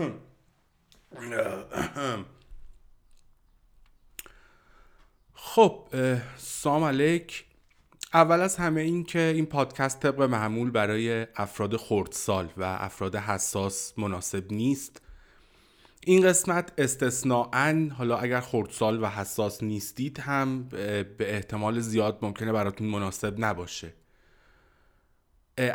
خب سلام علیک. اول از همه این که این پادکست طبق معمول برای افراد خردسال و افراد حساس مناسب نیست. این قسمت استثناعا حالا اگر خردسال و حساس نیستید هم به احتمال زیاد ممکنه براتون مناسب نباشه.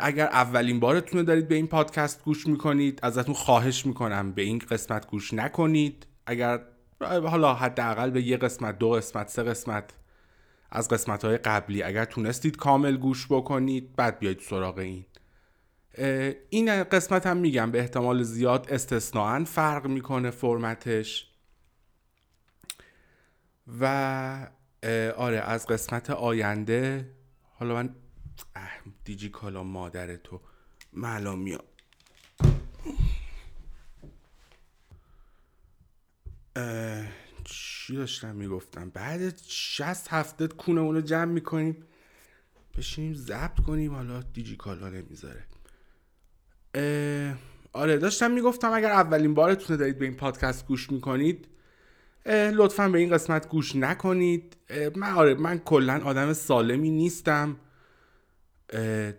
اگر اولین بارتون دارید به این پادکست گوش می‌کنید ازتون خواهش می‌کنم به این قسمت گوش نکنید. اگر حالا حداقل به یه قسمت دو قسمت سه قسمت از قسمت های قبلی اگر تونستید کامل گوش بکنید بعد بیاید سراغ این. این قسمت هم میگم به احتمال زیاد استثناعا فرق می‌کنه فرمتش. و آره از قسمت آینده حالا من دیجی کالا مادر تو. معلا میام. چی داشتم می‌گفتم؟ بعد 60 هفته کونه اونو جمع می‌کنیم. بشینیم ضبط کنیم حالا دیجی کالا نمی‌ذاره. آره داشتم می‌گفتم اگر اولین بارتونه دارید به این پادکست گوش می‌کنید لطفا به این قسمت گوش نکنید. من آره من کلا آدم سالمی نیستم.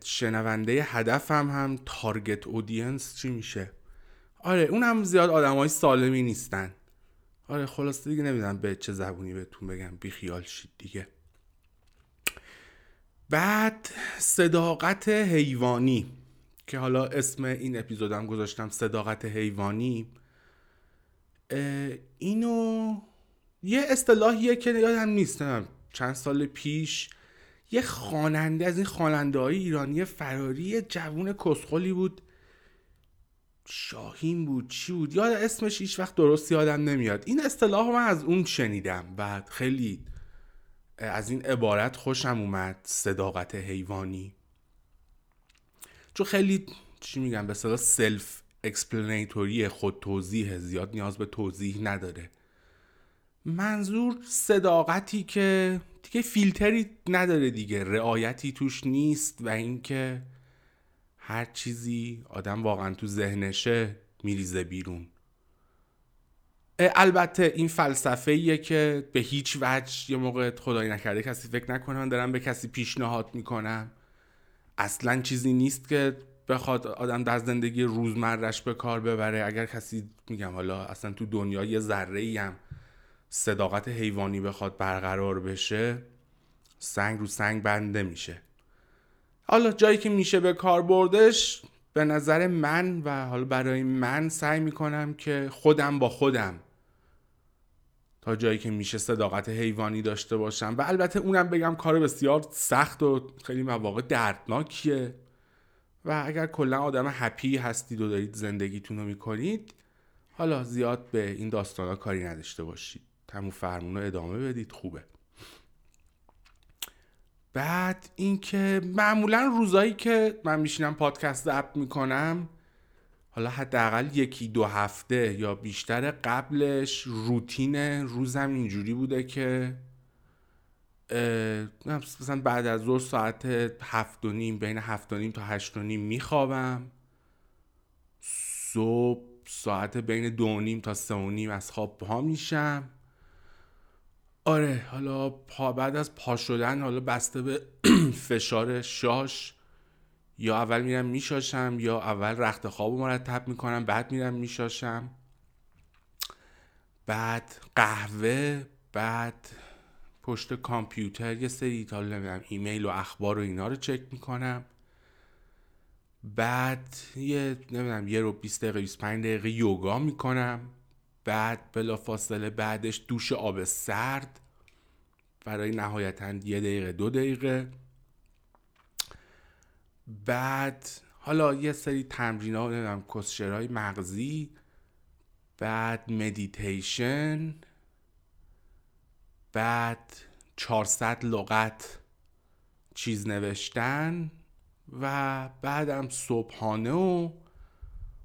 شنونده هدفم هم تارگت اودینس چی میشه؟ آره اون هم زیاد آدم های سالمی نیستن. آره خلاصه دیگه نمی‌دونم به چه زبونی بهتون بگم. بی خیال شید دیگه. بعد صداقت حیوانی که حالا اسم این اپیزودم گذاشتم صداقت حیوانی. اینو یه اصطلاحیه که یادم نیست چند سال پیش یه خواننده از این خواننده های ایرانی فراری جوون کسخلی بود. شاهین بود چی بود؟ یاد اسمش هیچ وقت درست یادم نمیاد. این اصطلاح من از اون شنیدم. و خیلی از این عبارت خوشم اومد صداقت حیوانی. چون خیلی چی میگم به صدا self-explanatory خود توضیح زیاد نیاز به توضیح نداره. منظور صداقتی که دیگه فیلتری نداره دیگه رعایتی توش نیست و اینکه هر چیزی آدم واقعا تو ذهنشه میریزه بیرون. البته این فلسفه ایه که به هیچ وجه یه موقع خدایی نکرده کسی فکر نکنه من دارم به کسی پیشنهاد می‌کنم اصلا چیزی نیست که بخواد آدم در زندگی روزمرش به کار ببره. اگر کسی میگم حالا اصلا تو دنیا یه ذره هم صداقت حیوانی بخواد برقرار بشه سنگ رو سنگ بنده میشه. حالا جایی که میشه به کار بردش به نظر من و حالا برای من سعی می‌کنم که خودم با خودم تا جایی که میشه صداقت حیوانی داشته باشم. و البته اونم بگم کار بسیار سخت و خیلی مواقع دردناکیه. و اگر کلا آدم هپی هستید و دارید زندگیتون رو می‌کنید حالا زیاد به این داستان ها کاری نداشته باشید. تمو فرمون رو ادامه بدید خوبه. بعد اینکه معمولا روزایی که من میشینم پادکست ضبط می‌کنم حالا حداقل یکی دو هفته یا بیشتر قبلش روتین روزم اینجوری بوده که مثلا بعد از ظهر ساعت هفت و نیم بین هفت و نیم تا هشت و نیم میخوابم. صبح ساعت بین دو و نیم تا سه و نیم از خواب پا میشم. آره حالا پا بعد از پا شدن حالا بسته به فشار شاش یا اول میرم میشاشم یا اول رخت خواب مرتب می‌کنم بعد میرم میشاشم. بعد قهوه بعد پشت کامپیوتر یه سری حالا نمی‌دونم ایمیل و اخبار و اینا رو چک می‌کنم. بعد یه نمی‌دونم یه رو 20 دقیقه 25 دقیقه یوگا می‌کنم. بعد بلا فاصله بعدش دوش آب سرد. برای نهایتا یه دقیقه دو دقیقه. بعد حالا یه سری تمرین ها نمی‌دونم کسشرهای مغزی. بعد مدیتیشن بعد 400 لغت چیز نوشتن. و بعدم صبحانه و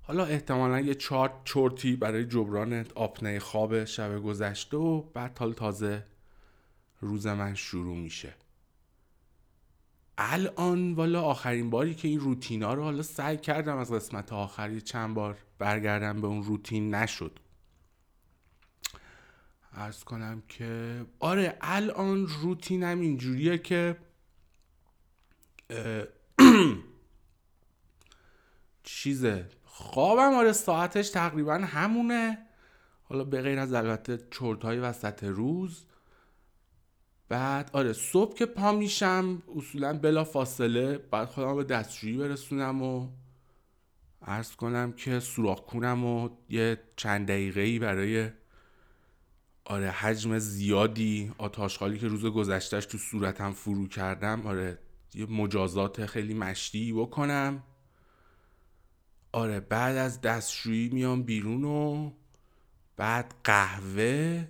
حالا احتمالا یه چارت چورتی برای جبران آپنه خواب شب گذشته و بعد حال تازه روز من شروع میشه. الان والا آخرین باری که این روتینا رو حالا سعی کردم از قسمت آخری چند بار برگردم به اون روتین نشد. ارز کنم که آره الان روتینم اینجوریه که چیزه. خوابم آره ساعتش تقریبا همونه. حالا به غیر از البته چرت های وسط روز. بعد آره صبح که پا میشم اصولا بلا فاصله بعد خودم به دستشویی برسونم و ارز کنم که سوراخ کنم و یه چند دقیقه ای برای آره حجم زیادی آتاشخالی که روز گذشتهش تو صورتم فرو کردم آره یه مجازات خیلی مشتی بکنم. آره بعد از دستشویی میام بیرون و بعد قهوه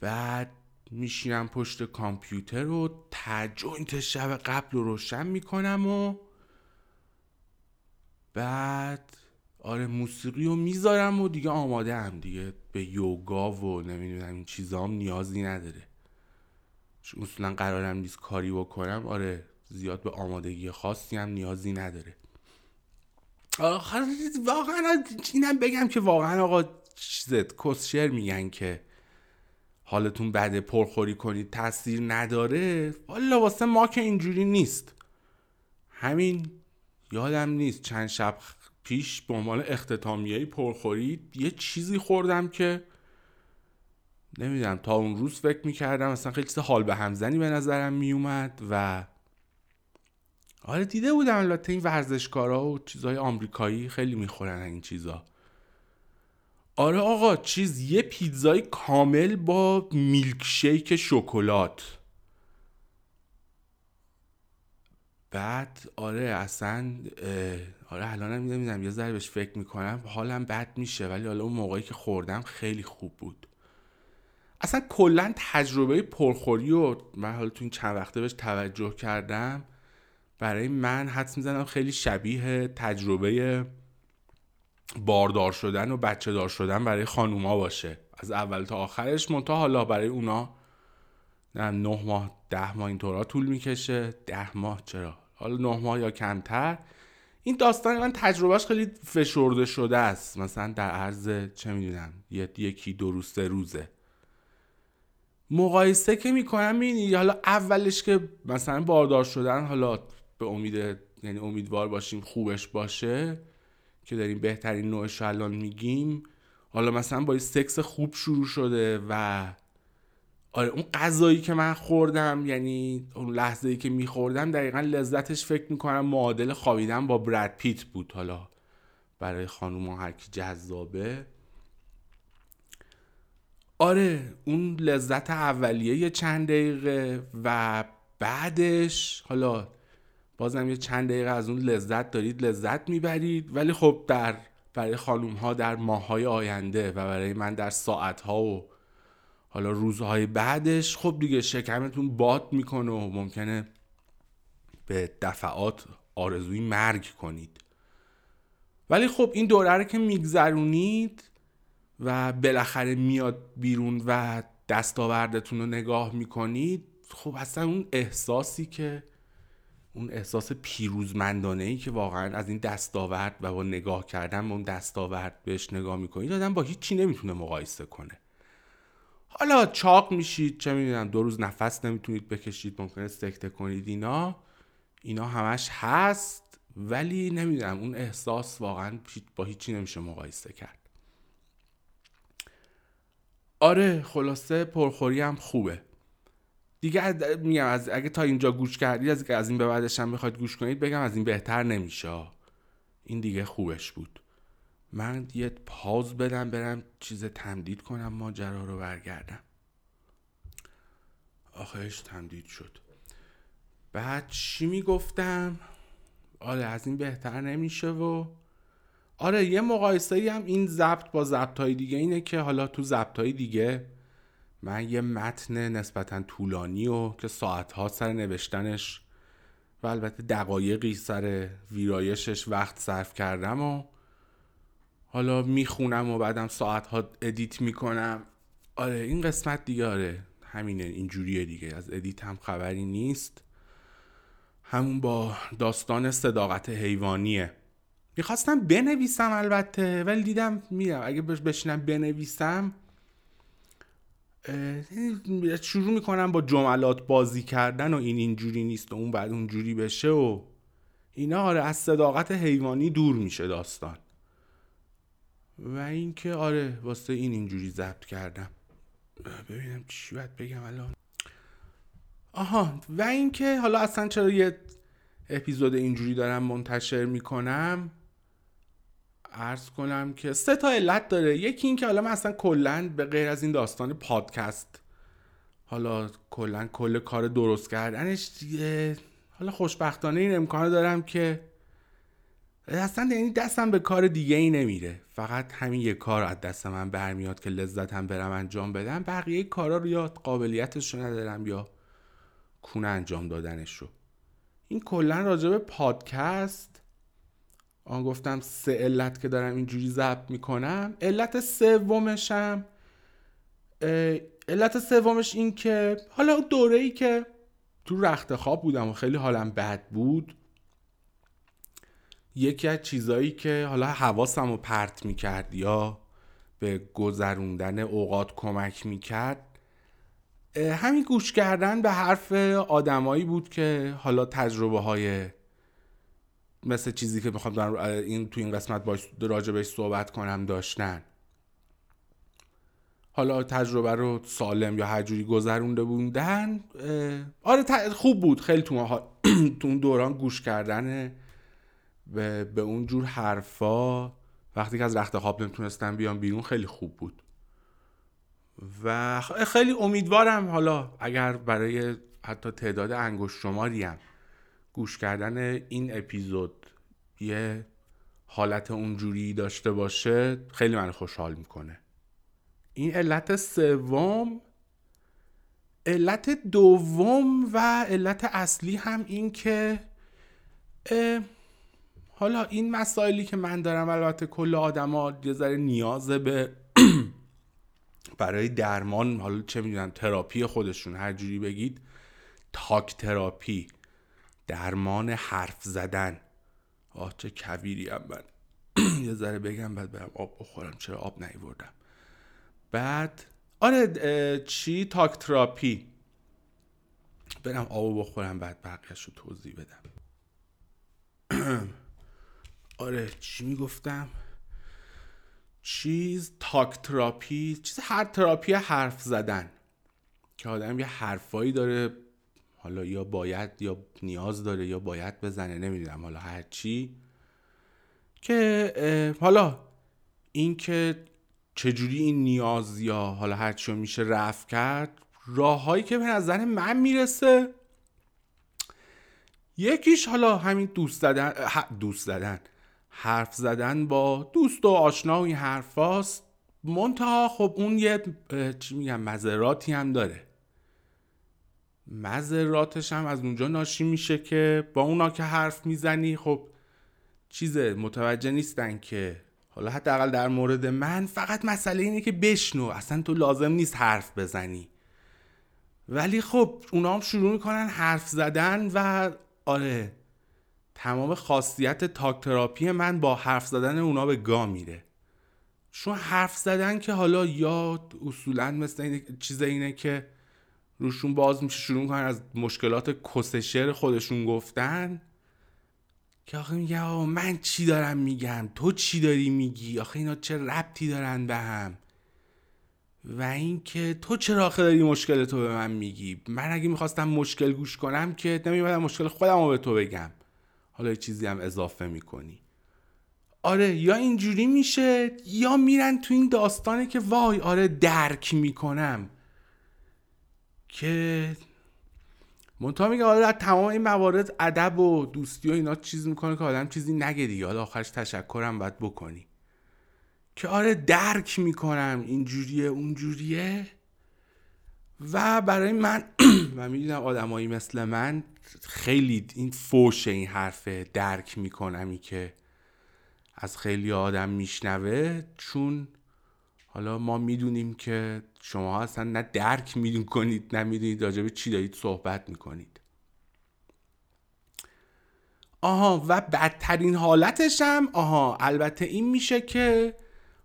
بعد میشینم پشت کامپیوتر و تجوینت شب قبل رو روشن می‌کنم و بعد آره موسیقی رو می‌ذارم و دیگه آماده هم دیگه. به یوگا و نمی‌دونم این چیزام نیازی نداره. چون اصولا قرارم نیست کاری بکنم. آره زیاد به آمادگی خاصی هم نیازی نداره. واقعا اینم بگم که واقعا آقا چیزت کسشر میگن که حالتون بده پرخوری کنید تاثیر نداره. والا واسه ما که اینجوری نیست. همین یادم نیست چند شب پیش به عنوان اختتامیه پرخوری یه چیزی خوردم که نمی‌دونم تا اون روز فکر می‌کردم مثلا خیلی چیز حال به همزنی به نظرم میومد و آره دیده بودم البته این ورزشکارا و چیزهای آمریکایی خیلی می‌خورن این چیزا. آره آقا چیز یه پیتزای کامل با میلک شیک شکلات. بعد آره اصلا آره الان هم نمی‌دونم یه ذره بهش فکر می‌کنم حالم بد میشه ولی حالا اون موقعی که خوردم خیلی خوب بود. اصلا کلا تجربه پرخوری و من حالا تو این چند وقته بهش توجه کردم برای من حدس می‌زنم خیلی شبیه تجربه باردار شدن و بچه دار شدن برای خانوما باشه. از اول تا آخرش منتها حالا برای اونا نه ماه ده ماه اینطورا طول می‌کشه. ده ماه چرا؟ حالا نه ماه یا کمتر. این داستان من تجربهش خیلی فشرده شده است. مثلا در عرض چه می‌دونم یکی دو روز سه روزه. مقایسه که می‌کنم این حالا اولش که مثلا باردار شدن حالا به امید یعنی امیدوار باشیم خوبش باشه که داریم بهترین نوعش الان میگیم. حالا مثلا با سکس خوب شروع شده و آره اون غذایی که من خوردم یعنی اون لحظه ای که میخوردم دقیقا لذتش فکر می‌کنم معادل خوابیدن با براد پیت بود. حالا برای خانوم هر کی جذابه. آره اون لذت اولیه یه چند دقیقه و بعدش حالا بازم یه چند دقیقه از اون لذت دارید لذت می‌برید. ولی خب در برای خانوم ها در ماه های آینده و برای من در ساعت ها و حالا روزهای بعدش خب دیگه شکمتون باد می‌کنه و ممکنه به دفعات آرزوی مرگ کنید. ولی خب این دوره رو که میگذرونید و بالاخره میاد بیرون و دستاوردتون رو نگاه می‌کنید خب اصلا اون احساسی که اون احساس پیروزمندانه ای که واقعا از این دستاورد و با نگاه کردن به اون دستاورد بهش نگاه می‌کنید آدم با هیچی نمی‌تونه مقایسه کنه. حالا چاق میشید چه می‌دونم دو روز نفس نمی‌تونید بکشید ممکنه سکته کنید اینا. اینا همش هست ولی نمی‌دونم اون احساس واقعا با هیچی نمیشه مقایسه کرد. آره خلاصه پرخوری هم خوبه. دیگه میگم از اگه تا اینجا گوش کردید از از این به بعدش هم بخواید گوش کنید بگم از این بهتر نمیشه. این دیگه خوبش بود. من یه پاز بدم برم چیز تمدید کنم ماجرا رو برگردم. آخرش تمدید شد. بعد چی می‌گفتم؟ آره از این بهتر نمیشه و آره یه مقایسه هم این ضبط با ضبط های دیگه اینه که حالا تو ضبط های دیگه من یه متن نسبتا طولانی و که ساعت سر نوشتنش و البته دقایقی سر ویرایشش وقت صرف کردم و حالا می‌خونم و بعدم ساعت ها edit می‌کنم. آره این قسمت دیگه آره همینه اینجوریه دیگه. از edit هم خبری نیست. همون با داستان صداقت حیوانیه. می‌خواستم بنویسم البته ولی دیدم میرم. اگه بشینم بنویسم شروع می‌کنم با جملات بازی کردن و این اینجوری نیست و اون بعد اونجوری بشه و اینا آره از صداقت حیوانی دور میشه داستان. و اینکه آره واسه این اینجوری ضبط کردم. ببینم چی باید بگم الان. آها و اینکه حالا اصلا چرا یه اپیزود اینجوری دارم منتشر می‌کنم؟ ارز کنم که سه تا علت داره. یکی اینکه حالا من اصلا کلا به غیر از این داستان پادکست حالا کلا کل کار درست کردنش حالا خوشبختانه این امکانه دارم که اصلا یعنی دستم به کار دیگه ای نمیره. فقط همین یه کار از دست من برمیاد که لذتم برم انجام بدم. بقیه کارا رو یا قابلیتش رو ندارم یا کونه انجام دادنش رو. این کلا راجع به پادکست آن گفتم سه علت که دارم اینجوری ضبط می‌کنم. علت سومشم علت سومش این که حالا دوره ای که تو رخت خواب بودم و خیلی حالم بد بود یکی از چیزایی که حالا حواسم رو پرت می‌کرد یا به گذروندن اوقات کمک می‌کرد همین گوش کردن به حرف آدمایی بود که حالا تجربه های مثل چیزی که می‌خوام این تو این قسمت باش راجبش صحبت کنم داشتن. حالا تجربه رو سالم یا هر جوری گذرونده بودن آره خوب بود. خیلی تو, تو اون دوران گوش کردن به, به اون جور حرفا. وقتی که از رخت خواب نمی‌تونستم بیام بیرون خیلی خوب بود. و خیلی امیدوارم حالا اگر برای حتی تعداد انگشت شماری هم گوش کردن این اپیزود یه حالت اونجوری داشته باشه خیلی من خوشحال می‌کنه. این علت سوم علت دوم و علت اصلی هم این که حالا این مسائلی که من دارم البته کل آدما یه ذره نیاز به برای درمان حالا چه می‌دونم تراپی خودشون هر جوری بگید تاک تراپی. درمان حرف زدن. آه چه کویری هم من. یه ذره بگم بعد برم آب بخورم. چرا آب نیوردم؟ بعد آره چی؟ talk therapy. برم آب بخورم بعد بقیهش رو توضیح بدم. آره چی می‌گفتم؟ چیز talk therapy چیز هر تراپی حرف زدن. که آدم یه حرفایی داره حالا یا باید یا نیاز داره یا باید بزنه نمی‌دونم. حالا هر چی. که حالا این که چجوری این نیاز یا حالا هر چی میشه رفع کرد راههایی که به نظر من می‌رسه یکیش حالا همین دوست دادن دوست دادن حرف زدن با دوست و آشنا و این حرفاست. منتها خب اون یه چی میگم مذراتی هم داره. مذراتش هم از اونجا ناشی میشه که با اونا که حرف می‌زنی خب چیز متوجه نیستن که حالا حداقل در مورد من فقط مسئله اینه که بشنو اصلا تو لازم نیست حرف بزنی. ولی خب اونا هم شروع می‌کنن حرف زدن و آره تمام خاصیت تاک تراپی من با حرف زدن اونا به گا میره. چون حرف زدن که حالا یا اصولا مثل این چیز اینه که روشون باز میشه شروع می‌کنن از مشکلات کسشر خودشون گفتن. که آخه میگه من چی دارم میگم؟ تو چی داری میگی؟ آخه اینا چه ربطی دارن به هم؟ و اینکه تو چرا آخه داری مشکل تو به من میگی؟ من اگه می‌خواستم مشکل گوش کنم که نمیبادم مشکل خودم رو به تو بگم. حالا یه چیزی هم اضافه می‌کنی. آره یا اینجوری میشه یا میرن تو این داستانه که وای آره درک می‌کنم. که منتها میگه حالا تمام این موارد ادب و دوستی و اینا چیز می‌کنه که آدم چیزی نگه دیگه. حالا آخرش تشکرم باید بکنی. که آره درک می‌کنم اینجوریه اونجوریه. و برای من و می‌دونم آدمایی مثل من خیلی این فوش این حرفه درک میکنمی که از خیلی آدم میشنوه. چون حالا ما می‌دونیم که شما اصلا نه درک میدون کنید نه می‌دونید راجع چی دارید صحبت می‌کنید. آها و بدترین حالتش هم آها البته این میشه که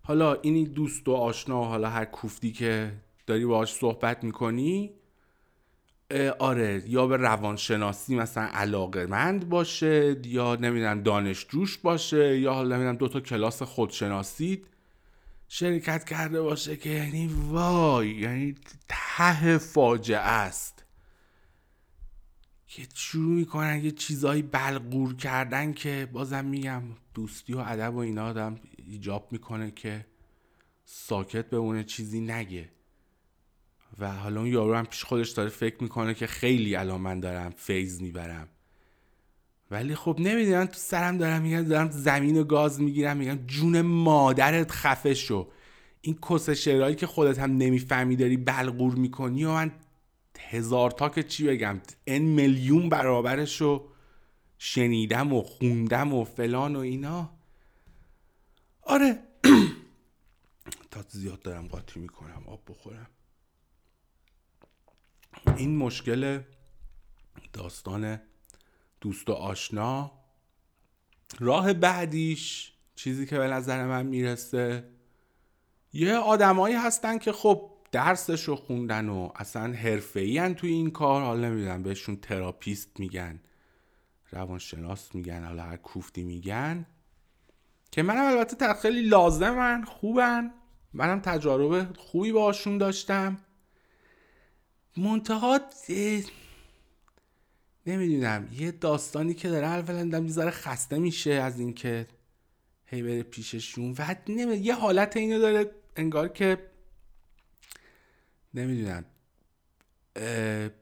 حالا این دوست و آشنا و حالا هر کوفتی که داری باهاش صحبت می‌کنی آره یا به روانشناسی مثلا علاقه مند باشه یا نمی‌دونم دانشجوش باشه یا حالا نمی‌دونم دو تا کلاس خودشناسی شرکت کرده باشه که یعنی وای یعنی ته فاجعه است. که شروع می‌کنن یه چیزایی بلغور کردن که بازم میگم دوستی و ادب و اینا آدم ایجاب می‌کنه که ساکت اون چیزی نگه. و حالا اون یارو هم پیش خودش داره فکر می‌کنه که خیلی الان من دارم فیض می‌برم. ولی خب نمی‌دونم تو سرم دارم میگم دارم زمین و گاز می‌گیرم میگم جون مادرت خفه شو. این کس شعرهایی که خودت هم نمی‌فهمی داری بلغور می‌کنی و من هزار تا که چی بگم ان میلیون برابرش رو شنیدم و خوندم و فلان و اینا. آره تا زیاد دارم قاطی می‌کنم آب بخورم. این مشکل داستان دوست و آشنا. راه بعدیش چیزی که به نظر من می‌رسه یه آدمایی هستن که خب درسش رو خوندن و اصلا حرفه‌ای توی این کار. حالا نمی‌دونم بهشون تراپیست میگن روانشناس میگن حالا هر کوفتی میگن که منم البته خیلی لازمن خوبن. منم تجارب خوبی باشون داشتم. منتها نمی‌دونم یه داستانی که داره اولا دم خسته میشه از اینکه هی بره پیششون و یه حالت اینو داره انگار که نمی‌دونم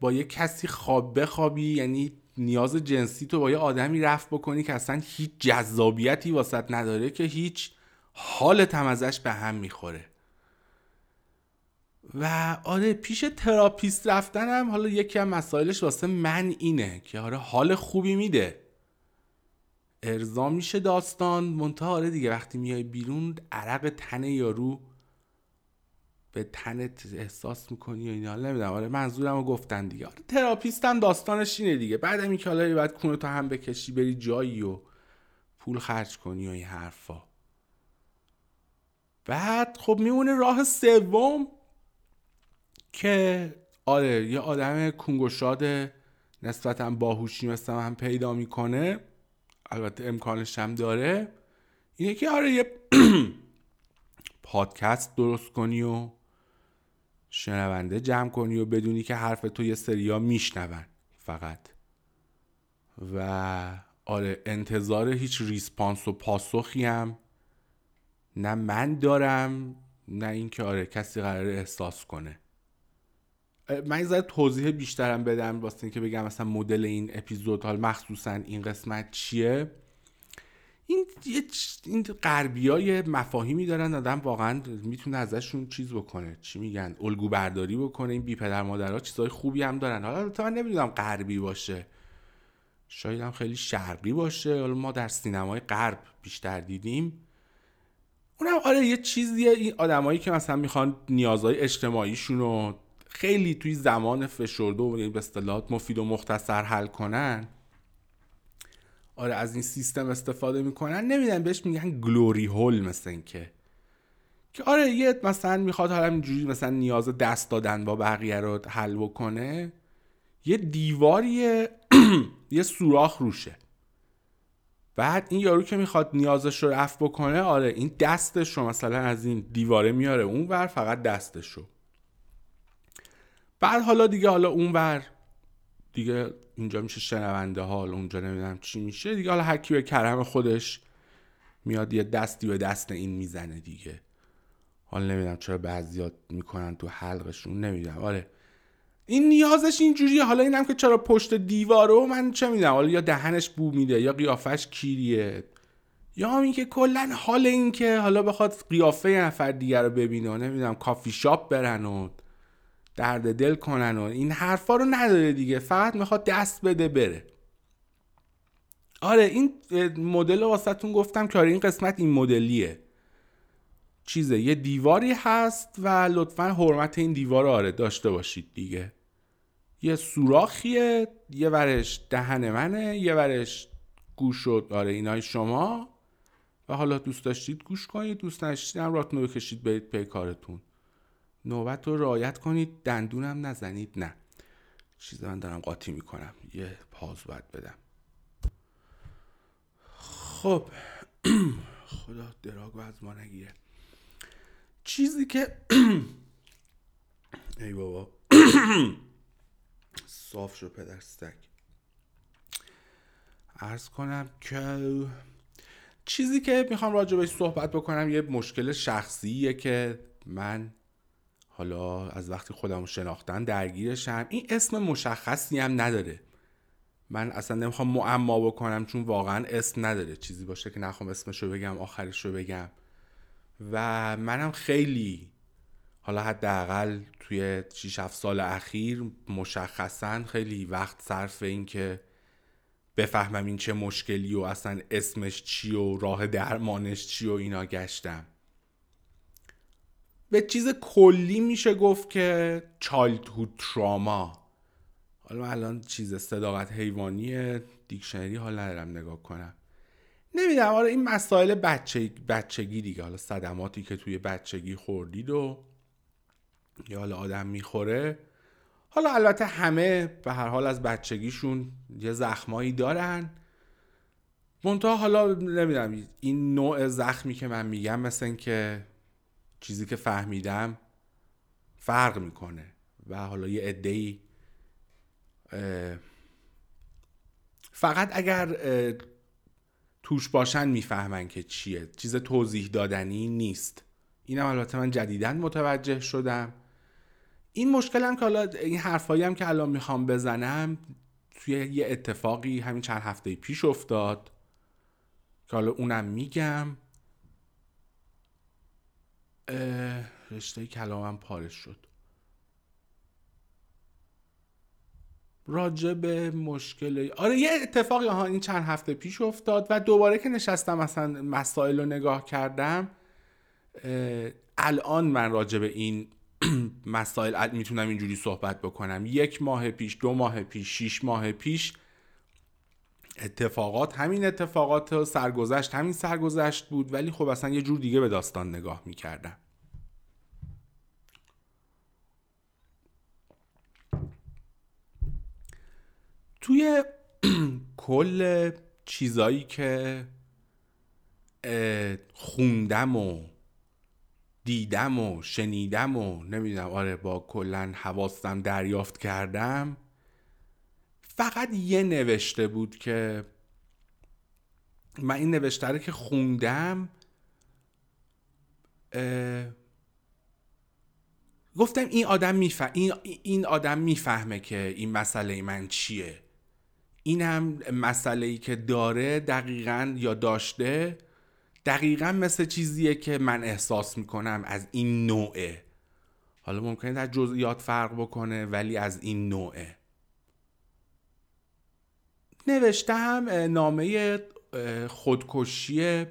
با یه کسی خواب بخوابی یعنی نیاز جنسی تو با یه آدمی رفت بکنی که اصلا هیچ جذابیتی واسط نداره که هیچ حالت هم ازش به هم می‌خوره. و آره پیش تراپیست رفتنم حالا یکی از مسائلش واسه من اینه که آره حال خوبی میده. ارضا میشه داستان منتها آره دیگه وقتی میای بیرون عرق تن یارو به تنت احساس می‌کنی و اینا نمی‌دونم. آره منظورم رو گفتن دیگه. آره تراپیست هم داستانش اینه دیگه. بعد این که حالا باید کونه تو هم بکشی بری جایی و پول خرج کنی و این حرفا. بعد خب میمونه راه سوم. که آره یه آدم کنگوشاد نسبتا باهوشی مثل هم پیدا می‌کنه البته امکانش هم داره. اینه که آره یه پادکست درست کنی و شنونده جمع کنی و بدونی که حرف تو یه سریا میشنون فقط. و آره انتظار هیچ ریسپانس و پاسخی هم نه من دارم نه اینکه آره کسی قرار احساس کنه. من یه توضیح بیشترم بدم واسه اینکه بگم مثلا مدل این اپیزود حال مخصوصا این قسمت چیه. این این غربی های مفاهیمی دارن آدم واقعا می‌تونه ازشون چیز بکنه. چی میگن؟ الگو برداری بکنه. این بی پدر مادرها چیزای خوبی هم دارن. حالا تا من نمی‌دونم غربی باشه. شاید هم خیلی شرقی باشه. حالا ما در سینمای غرب بیشتر دیدیم. اونم آره یه چیزیه. این آدمایی که مثلا می‌خوان نیازهای اجتماعیشون رو خیلی توی زمان فشرده و به اصطلاحات مفید و مختصر حل کنن آره از این سیستم استفاده می‌کنن. نمیدن بهش میگن گلوری هول مثل این که که آره یه مثلا می‌خواد حالا اینجوری مثلا نیاز دست دادن با بقیه رو حل بکنه. یه دیواریه یه سوراخ روشه. بعد این یارو که می‌خواد نیازش رو رفت بکنه آره این دستش رو مثلا از این دیواره میاره اون ور فقط دستش رو. بعد حالا دیگه حالا اون ور دیگه اینجا میشه شنونده حال اونجا نمی‌دونم چی میشه. دیگه حالا هرکی به کرم خودش میاد یه دستی به دست این می‌زنه دیگه. حالا نمی‌دونم چرا بعضیات می‌کنن تو حلقشون نمی‌دونم. آره. این نیازش اینجوریه. حالا اینم که چرا پشت دیوارو من چه می‌دونم. حالا یا دهنش بو میده یا قیافش کیریه. یا این که کلا حال این که حالا بخواد قیافه نفر دیگر رو ببینه نمی‌دونم کافی شاپ برن و درد دل کنن و این حرفا رو نداره دیگه. فقط می‌خواد دست بده بره. آره این مدل واسهتون گفتم که آره این قسمت این مدلیه. چیزه یه دیواری هست و لطفا حرمت این دیوار آره داشته باشید دیگه. یه سوراخیه یه ورش دهن منه یه ورش گوش شد آره اینای شما. و حالا دوست داشتید گوش کنید دوست داشتید هم راتونو بکشید برید پی کارتون. نوبت رو رعایت کنید دندونم نزنید نه. چیز من دارم قاطی می‌کنم. یه پاز باید بدم. خب. خدا دراگو از ما نگیره. چیزی که ای بابا. صاف شو پدرستک ارز کنم که چیزی که می‌خوام راجع بهش صحبت بکنم یه مشکل شخصیه که من حالا از وقتی خودم شناختن درگیرشم. این اسم مشخصی هم نداره. من اصلا نمی‌خوام معما بکنم چون واقعا اسم نداره. چیزی باشه که نخوام اسمشو بگم آخرش بگم. و منم خیلی حالا حداقل توی 6 7 سال اخیر مشخصا خیلی وقت صرف این که بفهمم این چه مشکلی و اصلا اسمش چی و راه درمانش چی و اینا گشتم. به چیز کلی میشه گفت که چایلدهود تراما حالا الان چیز صداقت حیوانی دیکشنری حال ندارم نگاه کنم. نمی‌دونم آره این مسائل بچه بچگی دیگه. حالا صدماتی که توی بچگی خوردید و یا حالا آدم می‌خوره. حالا البته همه به هر حال از بچگیشون یه زخمایی دارن. منتها حالا نمی‌دونم این نوع زخمی که من میگم مثل که چیزی که فهمیدم فرق می‌کنه. و حالا یه عده‌ای فقط اگر توش باشن می‌فهمن که چیه. چیز توضیح دادنی نیست. اینم البته من جدیدن متوجه شدم. این مشکل هم که حالا این حرفایی هم که الان می‌خوام بزنم توی یه اتفاقی همین چند هفته پیش افتاد که حالا اونم میگم. رشته کلامم پارش شد. راجع به مشکل آره یه اتفاقی ها این چند هفته پیش افتاد و دوباره که نشستم مثلا مسائل رو نگاه کردم الان من راجع این مسائل می‌تونم اینجوری صحبت بکنم. یک ماه پیش دو ماه پیش شیش ماه پیش اتفاقات همین اتفاقات سرگذشت همین سرگذشت بود ولی خب اصلا یه جور دیگه به داستان نگاه می‌کردم. توی کل چیزایی که خوندم و دیدم و شنیدم و نمی‌دونم آره با کلا حواستم دریافت کردم فقط یه نوشته بود که من این نوشته که خوندم گفتم این آدم میفهم این, این آدم می‌فهمه که این مسئله من چیه. این هم مسئله ای که داره دقیقا یا داشته دقیقا مثل چیزیه که من احساس می‌کنم از این نوعه. حالا ممکنه در جزئیات فرق بکنه ولی از این نوعه. نوشتم نامه خودکشی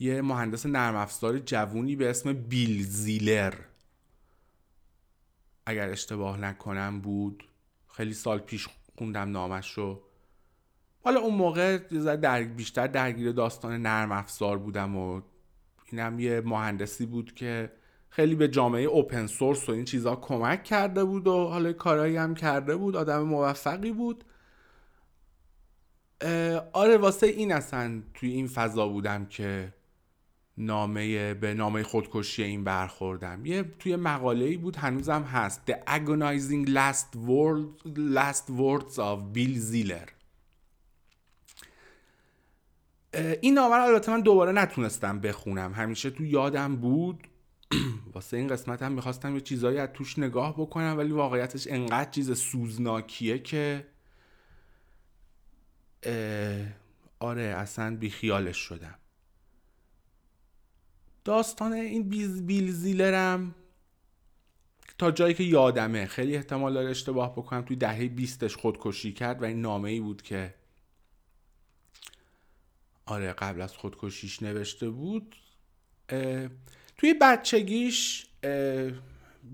یه مهندس نرم افزار جوونی به اسم بیل زیلر. اگر اشتباه نکنم بود خیلی سال پیش خوندم نامش رو. حالا اون موقع در بیشتر درگیر داستان نرم افزار بودم و اینم یه مهندسی بود که خیلی به جامعه اوپن سورس و این چیزها کمک کرده بود و حالا کارهایی هم کرده بود آدم موفقی بود. آره واسه این اصلا توی این فضا بودم که نامه به نامه خودکشی این برخوردم. یه توی مقاله ای بود هنوزم هست. The Agonizing Last, Word, Last Words of Bill Ziller. این نامه رو البته من دوباره نتونستم بخونم. همیشه تو یادم بود. واسه این قسمت هم می‌خواستم یه چیزایی از توش نگاه بکنم ولی واقعیتش انقدر چیز سوزناکیه که آره اصلا بیخیالش شدم. داستان این بیز بیل زیلرم تا جایی که یادمه. خیلی احتمال داره اشتباه بکنم. توی دهه بیستش خودکشی کرد و این نامه ای بود که آره قبل از خودکشیش نوشته بود. توی بچگیش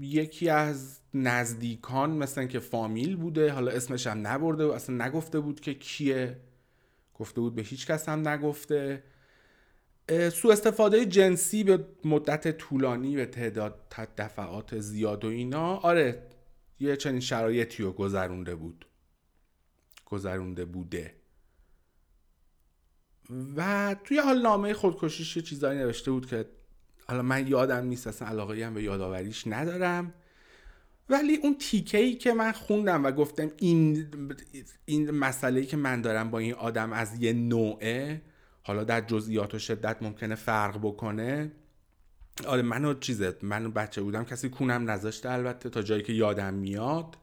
یکی از نزدیکان مثلا که فامیل بوده حالا اسمش هم نبرده و اصلا نگفته بود که کیه. گفته بود به هیچ کس هم نگفته. سو استفاده جنسی به مدت طولانی به تعداد دفعات زیاد و اینا. آره یه چنین شرایطی رو گذرونده بود. گذرونده بوده. و توی حال نامه خودکشیش یه چیزایی نوشته بود که حالا من یادم نیست اصلا علاقه هم به یادآوریش ندارم. ولی اون تیکه ای که من خوندم و گفتم این این مسئله ای که من دارم با این آدم از یه نوعه حالا در جزئیات و شدت ممکنه فرق بکنه. آره منو چیزه من بچه بودم کسی کونم نذاشته البته تا جایی که یادم میاد.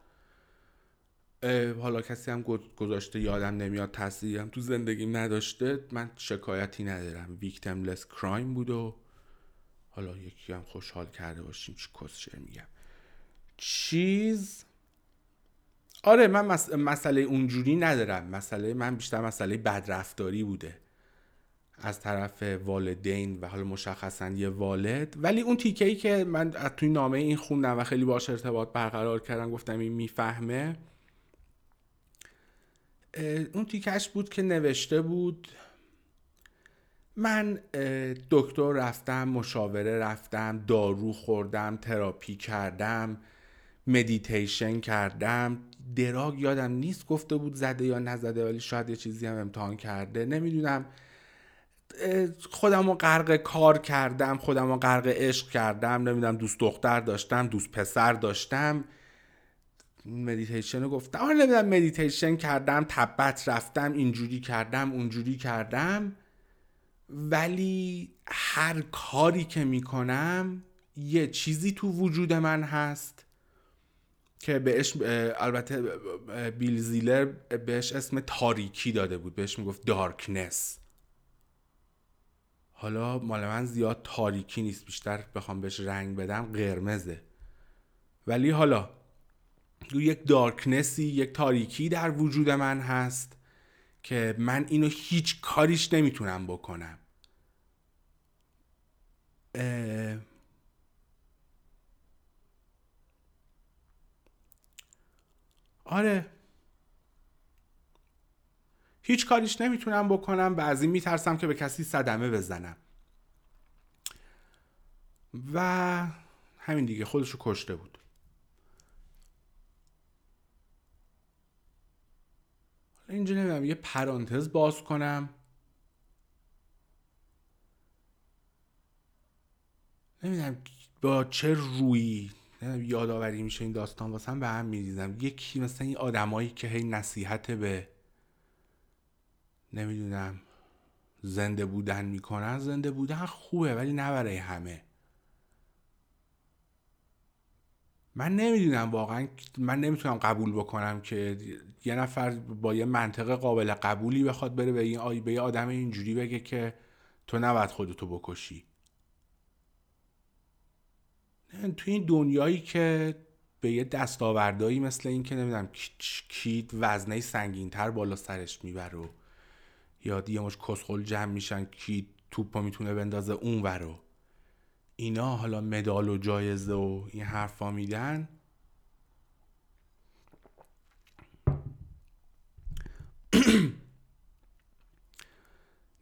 حالا کسی هم گذاشته یادم نمیاد هم تو زندگیم نداشته. من شکایتی ندارم. ویکتملس کرایم بود و حالا یکی هم خوشحال کرده باشیم. چی کسشه میگم. چیز؟ آره من مسئله اونجوری ندارم. مسئله من بیشتر مسئله بدرفتاری بوده. از طرف والدین و حالا مشخصا یه والد. ولی اون تیکه ای که من توی نامه این خوندم و خیلی باش ارتباط برقرار کردم گفتم این می‌فهمه. اون تیکش بود که نوشته بود من دکتر رفتم مشاوره رفتم دارو خوردم تراپی کردم مدیتیشن کردم. drug یادم نیست گفته بود زده یا نزده ولی شاید یه چیزی هم امتحان کرده. نمی‌دونم. خودم رو غرق کار کردم خودم رو غرق عشق کردم نمی‌دونم دوست دختر داشتم دوست پسر داشتم. مدیتیشن رو گفتم. آره نمی‌دونم مدیتیشن کردم تبت رفتم اینجوری کردم اونجوری کردم. ولی هر کاری که می‌کنم یه چیزی تو وجود من هست که بهش البته بیل زیلر بهش اسم تاریکی داده بود. بهش می‌گفت darkness. حالا مال من زیاد تاریکی نیست بیشتر بخوام بهش رنگ بدم قرمزه. ولی حالا یک دارکنسی یک تاریکی در وجود من هست که من اینو هیچ کاریش نمی‌تونم بکنم. آره. هیچ کاریش نمی‌تونم بکنم بعضی میترسم که به کسی صدمه بزنم. و همین دیگه خودشو کشته بود. اینجا نمی‌دونم یه پرانتز باز کنم. نمی‌دونم با چه روی یادآوری میشه این داستان واسم به هم میریزم. یکی مثلا این آدمایی که هی نصیحت به نمی‌دونم زنده بودن می‌کنن زنده بودن خوبه ولی نه برای همه. من نمی‌دونم واقعا من نمی‌تونم قبول بکنم که یه نفر با یه منطقه قابل قبولی بخواد بره به این به یه آدم اینجوری بگه که تو نباید خودتو بکشی. تو این دنیایی که به یه دستاوردهایی مثل این که نمی‌دونم کیت وزنه سنگین تر بالا سرش می‌بره یا یه مش کسخل جمع میشن کی توپ می‌تونه بندازه اون ورو. اینا حالا مدال و جایزه و این حرفا میدن.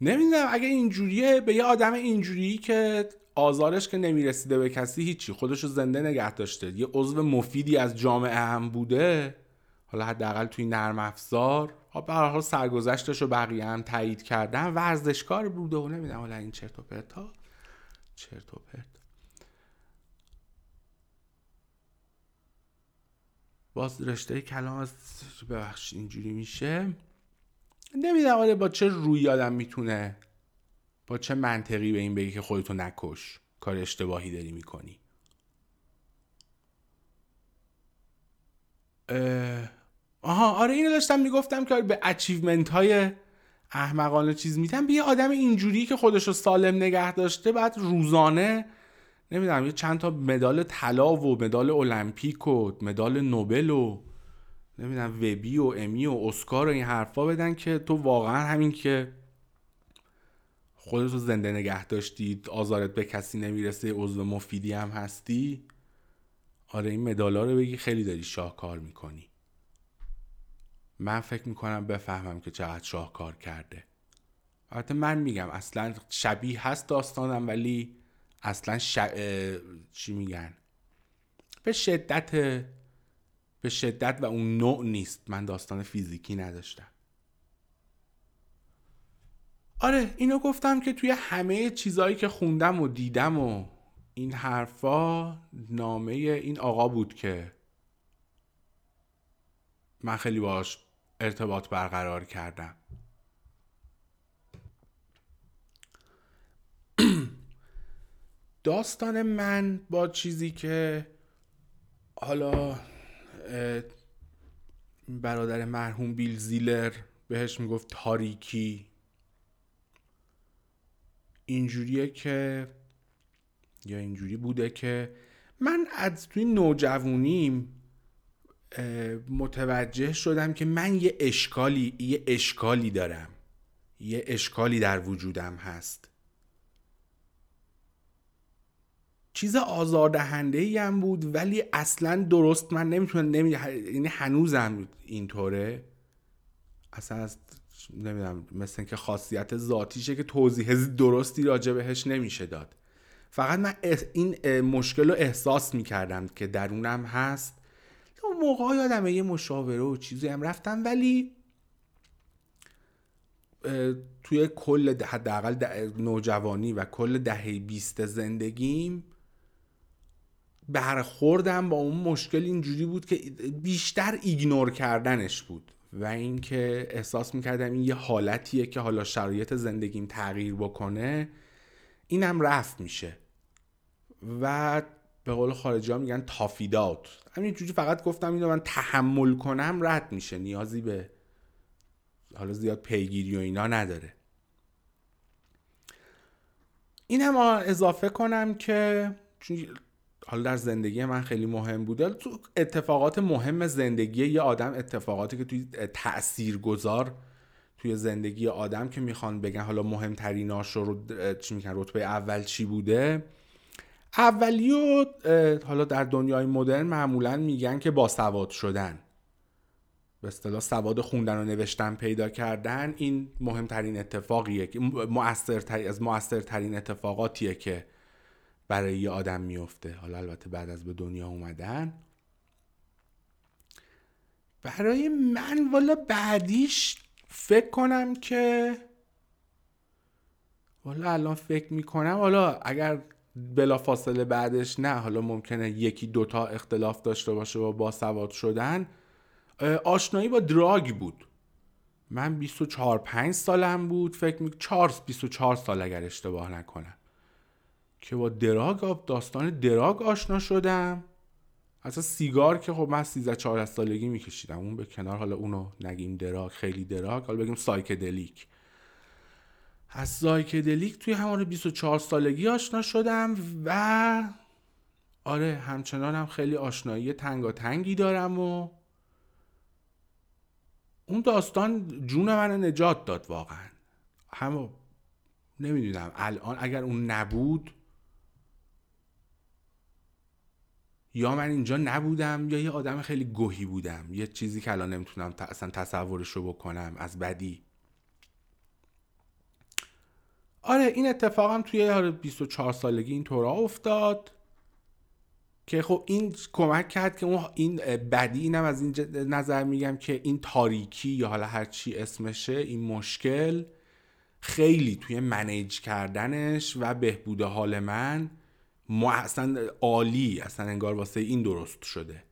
نمی‌دونم اگه اینجوریه به یه آدم اینجوری که آزارش که نمی‌رسیده به کسی هیچی خودشو زنده نگه داشته. یه عضو مفیدی از جامعه هم بوده. حالا حداقل توی نرم افزار. به هر حال سرگذشتش رو بقیه هم تایید کردن. ورزشکار بوده و نمی‌دونم حالا این چرت و پرت ها. چرت و پرت. باز رشته کلام از ببخش اینجوری میشه. نمی‌دونم آره با چه روی آدم می‌تونه با چه منطقی به این بگی که خودتو نکش. کار اشتباهی داری می‌کنی. آها آره اینو داشتم می‌گفتم که به اچیومنت های احمقانه چیز میتن به یه آدم اینجوری که خودش رو سالم نگه داشته بعد روزانه نمی‌دونم یه چند تا مدال طلا و مدال المپیک و مدال نوبل و نمی‌دونم وبی و امی و اسکار و این حرفا بدن که تو واقعا همین که خودت رو زنده نگه داشتی آزارت به کسی نمی‌رسه عضو مفیدی هم هستی. آره این مدالا رو بگی خیلی داری شاهکار می‌کنی. من فکر می‌کنم بفهمم که چقدر شاهکار کرده. البته من میگم اصلا شبیه هست داستانم ولی اصلا ش... چی میگن؟ به شدت به شدت و اون نوع نیست. من داستان فیزیکی نداشتم. آره اینو گفتم که توی همه چیزهایی که خوندم و دیدم و این حرفا نامه این آقا بود که من خیلی باش ارتباط برقرار کردم. داستان من با چیزی که حالا برادر مرحوم بیل زیلر بهش می‌گفت تاریکی. اینجوریه که یا اینجوری بوده که من از توی نوجوانیم متوجه شدم که من یه اشکالی یه اشکالی دارم. یه اشکالی در وجودم هست. چیز آزاردهنده ای هم بود ولی اصلا درست من نمی‌تونم نمی... یعنی هنوزم اینطوره. اصلا از نمی‌دونم مثل اینکه خاصیت ذاتیشه که توضیح درستی راجع بهش نمیشه داد. فقط من این مشکل رو احساس می‌کردم که درونم هست. اون موقع یادمه یه مشاوره و چیزی هم رفتم ولی توی کل حداقل نوجوانی و کل دهه بیست زندگیم برخوردم با اون مشکل اینجوری بود که بیشتر ایگنور کردنش بود و اینکه احساس می‌کردم این یه حالتیه که حالا شرایط زندگیم تغییر بکنه اینم رفت میشه. و به قول خارجی ها میگن تافیدات. همینجوری فقط گفتم اینو من تحمل کنم رد میشه نیازی به حالا زیاد پیگیری و اینا نداره. این هم اضافه کنم که حالا در زندگی من خیلی مهم بوده تو اتفاقات مهم زندگی یه آدم اتفاقاتی که توی تأثیر گذار توی زندگی آدم که می‌خوان بگن حالا مهمتریناش رو چی میگن رتبه اول چی بوده اولیو حالا در دنیای مدرن معمولا میگن که باسواد شدن. به اصطلاح سواد خوندن و نوشتن پیدا کردن این مهمترین اتفاقیه که مؤثرترین از مؤثرترین اتفاقاتیه که برای یه آدم میفته. حالا البته بعد از به دنیا اومدن. برای من والا بعدیش فکر کنم که والا الان فکر می‌کنم حالا اگر بلا فاصله بعدش نه حالا ممکنه یکی دوتا اختلاف داشته باشه با باسواد شدن. آشنایی با دراگ بود. من 24 5 سالم بود فکر می 4 24 سال اگر اشتباه نکنم. که با drug داستان drug آشنا شدم. اصلا سیگار که خب من 13 14 سالگی میکشیدم. اون به کنار حالا اونو نگیم drug خیلی drug. حالا بگیم psychedelic. از psychedelic توی همون 24 سالگی آشنا شدم و آره همچنان هم خیلی آشنایی تنگی دارم و اون داستان جون من نجات داد واقعا. همو نمی‌دونم الان اگر اون نبود یا من اینجا نبودم یا یه آدم خیلی گوهی بودم یه چیزی که الان نمی‌تونم اصلا تصورش رو بکنم از بدی. آره این اتفاقم توی 24 سالگی این طورا افتاد که خب این کمک کرد که اون این بدی اینم از این نظر میگم که این تاریکی یا حالا هر چی اسمشه این مشکل خیلی توی منیج کردنش و بهبود حال من ما اصلا عالی اصلا انگار واسه این درست شده.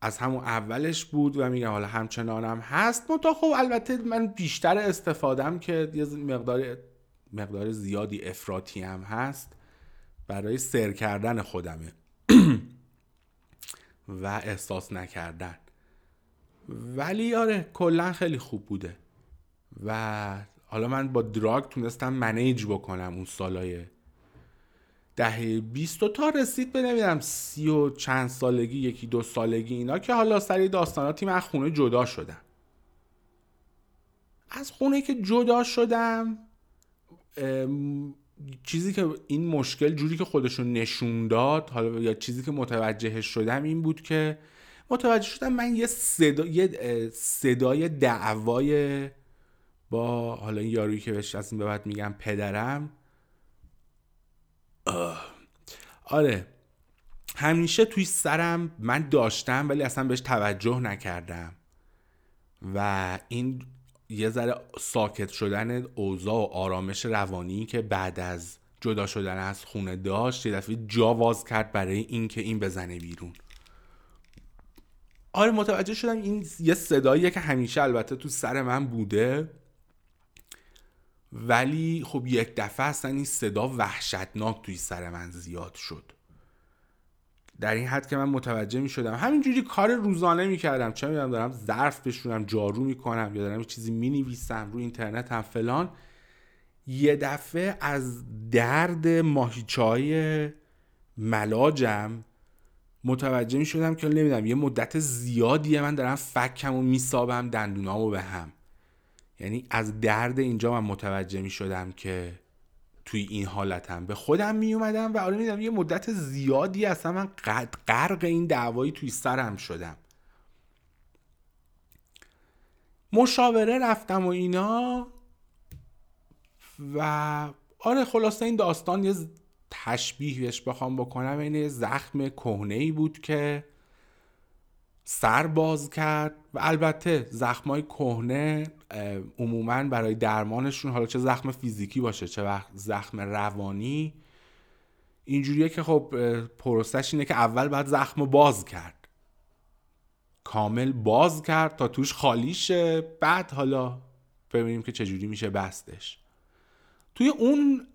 از همون اولش بود و میگم حالا همچنانم هست. متا خب البته من بیشتر استفادم که یه مقدار مقدار زیادی افراطی هم هست برای سر کردن خودمه. و احساس نکردن. ولی آره کلا خیلی خوب بوده. و حالا من با دراگ تونستم منیج بکنم اون سالای دهه 20 تا رسید به نمی‌دونم سی و چند سالگی یکی دو سالگی اینا که حالا سری داستاناتی من خونه جدا شدم از خونه که جدا شدم چیزی که این مشکل جوری که خودشون نشون داد حالا یا چیزی که متوجه شدم این بود که متوجه شدم من یه, صدا... یه صدای دعوای با حالا این یارویی که بهش از این به بعد میگم پدرم آره. همیشه توی سرم من داشتم ولی اصلا بهش توجه نکردم. و این یه ذره ساکت شدن اوضاع و آرامش روانی که بعد از جدا شدن از خونه داشت یه دفعه جا واز کرد برای اینکه این بزنه بیرون. آره متوجه شدم این یه صداییه که همیشه البته تو سر من بوده. ولی خب یک دفعه اصلا این صدا وحشتناک توی سر من زیاد شد. در این حد که من متوجه می شدم همینجوری کار روزانه می کردم چه می‌دونم دارم ظرف بشورم جارو می کنم یا دارم چیزی می نویسم روی اینترنت هم فلان. یه دفعه از درد ماهیچای ملاجم متوجه می شدم که نمی‌دونم یه مدت زیادیه من دارم فکم و میسابم دندونامو به هم. یعنی از درد اینجا من متوجه می شدم که توی این حالتم. به خودم می اومدم و آره میدم یه مدت زیادی اصلا من غرق این دعوایی توی سرم شدم. مشاوره رفتم و اینا و آره خلاصه این داستان یه تشبیه بهش بخوام بکنم این زخم کهنه ای بود که سر باز کرد و البته زخمای کهنه عموما برای درمانشون حالا چه زخم فیزیکی باشه چه وقت زخم روانی اینجوریه که خب پروسش اینه که اول باید زخم باز کرد. کامل باز کرد تا توش خالی شه بعد حالا ببینیم که چجوری میشه بستش. توی اون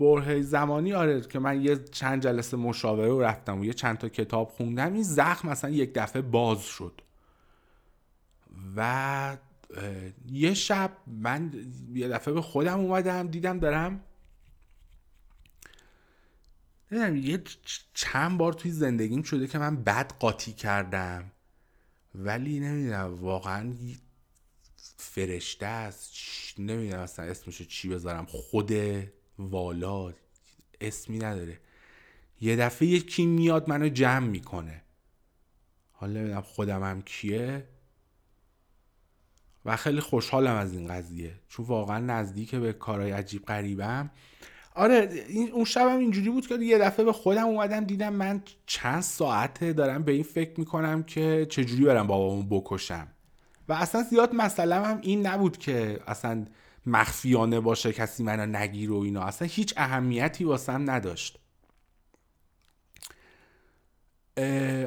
بره زمانی آره که من یه چند جلسه مشاوره رو رفتم و یه چند تا کتاب خوندم این زخم مثلا یک دفعه باز شد. و یه شب من یه دفعه به خودم اومدم دیدم دارم دیدم یه چند بار توی زندگیم شده که من بد قاطی کردم. ولی نمی‌دونم واقعا فرشته است نمی‌دونم اصلا اسمشو چی بذارم خود والا اسمی نداره. یه دفعه یکی میاد منو جمع می‌کنه. حالا نمی‌دونم خودم هم کیه. و خیلی خوشحالم از این قضیه. چون واقعا نزدیک به کارهای عجیب غریبم. آره این اون شبم اینجوری بود که یه دفعه به خودم اومدم دیدم من چند ساعته دارم به این فکر می‌کنم که چجوری برم بابامو بکشم. و اصلا زیاد مسئله هم این نبود که اصلا مخفیانه باشه کسی منو نگیر و اینا. اصلا هیچ اهمیتی واسم نداشت.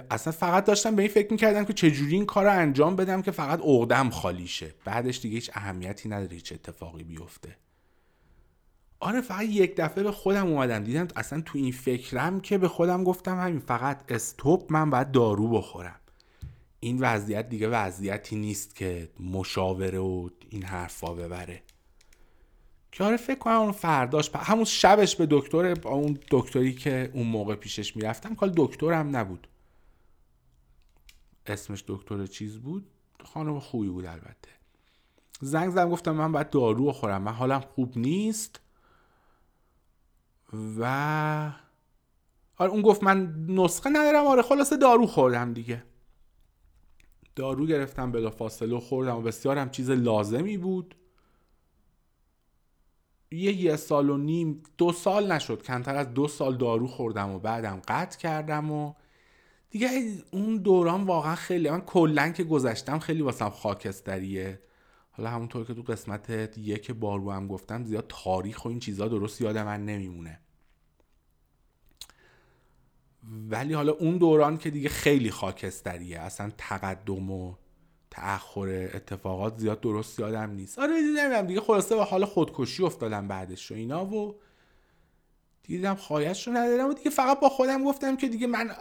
اصلا فقط داشتم به این فکر می‌کردم که چجوری این کار رو انجام بدم که فقط عقدم خالی شه. بعدش دیگه هیچ اهمیتی نداره هیچ اتفاقی بیفته. آره فقط یک دفعه به خودم اومدم. دیدم اصلا تو این فکرم که به خودم گفتم همین فقط استوب من باید دارو بخورم. این وضعیت دیگه وضعیتی نیست که مشاوره و این حرفا ببره. که آره فکر کنم اون فرداش همون شبش به دکتر اون دکتری که اون موقع پیشش می‌رفتم کال دکترم نبود. اسمش دکتر چیز بود؟ خانم خوبی بود البته. زنگ زدم گفتم من باید دارو بخورم من حالم خوب نیست. و آره اون گفت من نسخه ندارم. آره خلاصه دارو خوردم دیگه. دارو گرفتم بلا فاصله خوردم و بسیارم چیز لازمی بود. یه یه سال و نیم دو سال نشد. کمتر از دو سال دارو خوردم و بعدم قطع کردم و دیگه اون دوران واقعا خیلی من کلا که گذشتم خیلی واسم خاکستریه. حالا همونطور که تو قسمت یک بارو هم گفتم زیاد تاریخ و این چیزا درست یاد من نمیمونه. ولی حالا اون دوران که دیگه خیلی خاکستریه اصلا تقدم و تأخر اتفاقات زیاد درست یادم نیست. آره نمی‌دونم دیگه خلاصه به حال خودکشی افتادم بعدش و اینا و دیدم خواهش رو ندارم و دیگه فقط با خودم گفتم که دیگه من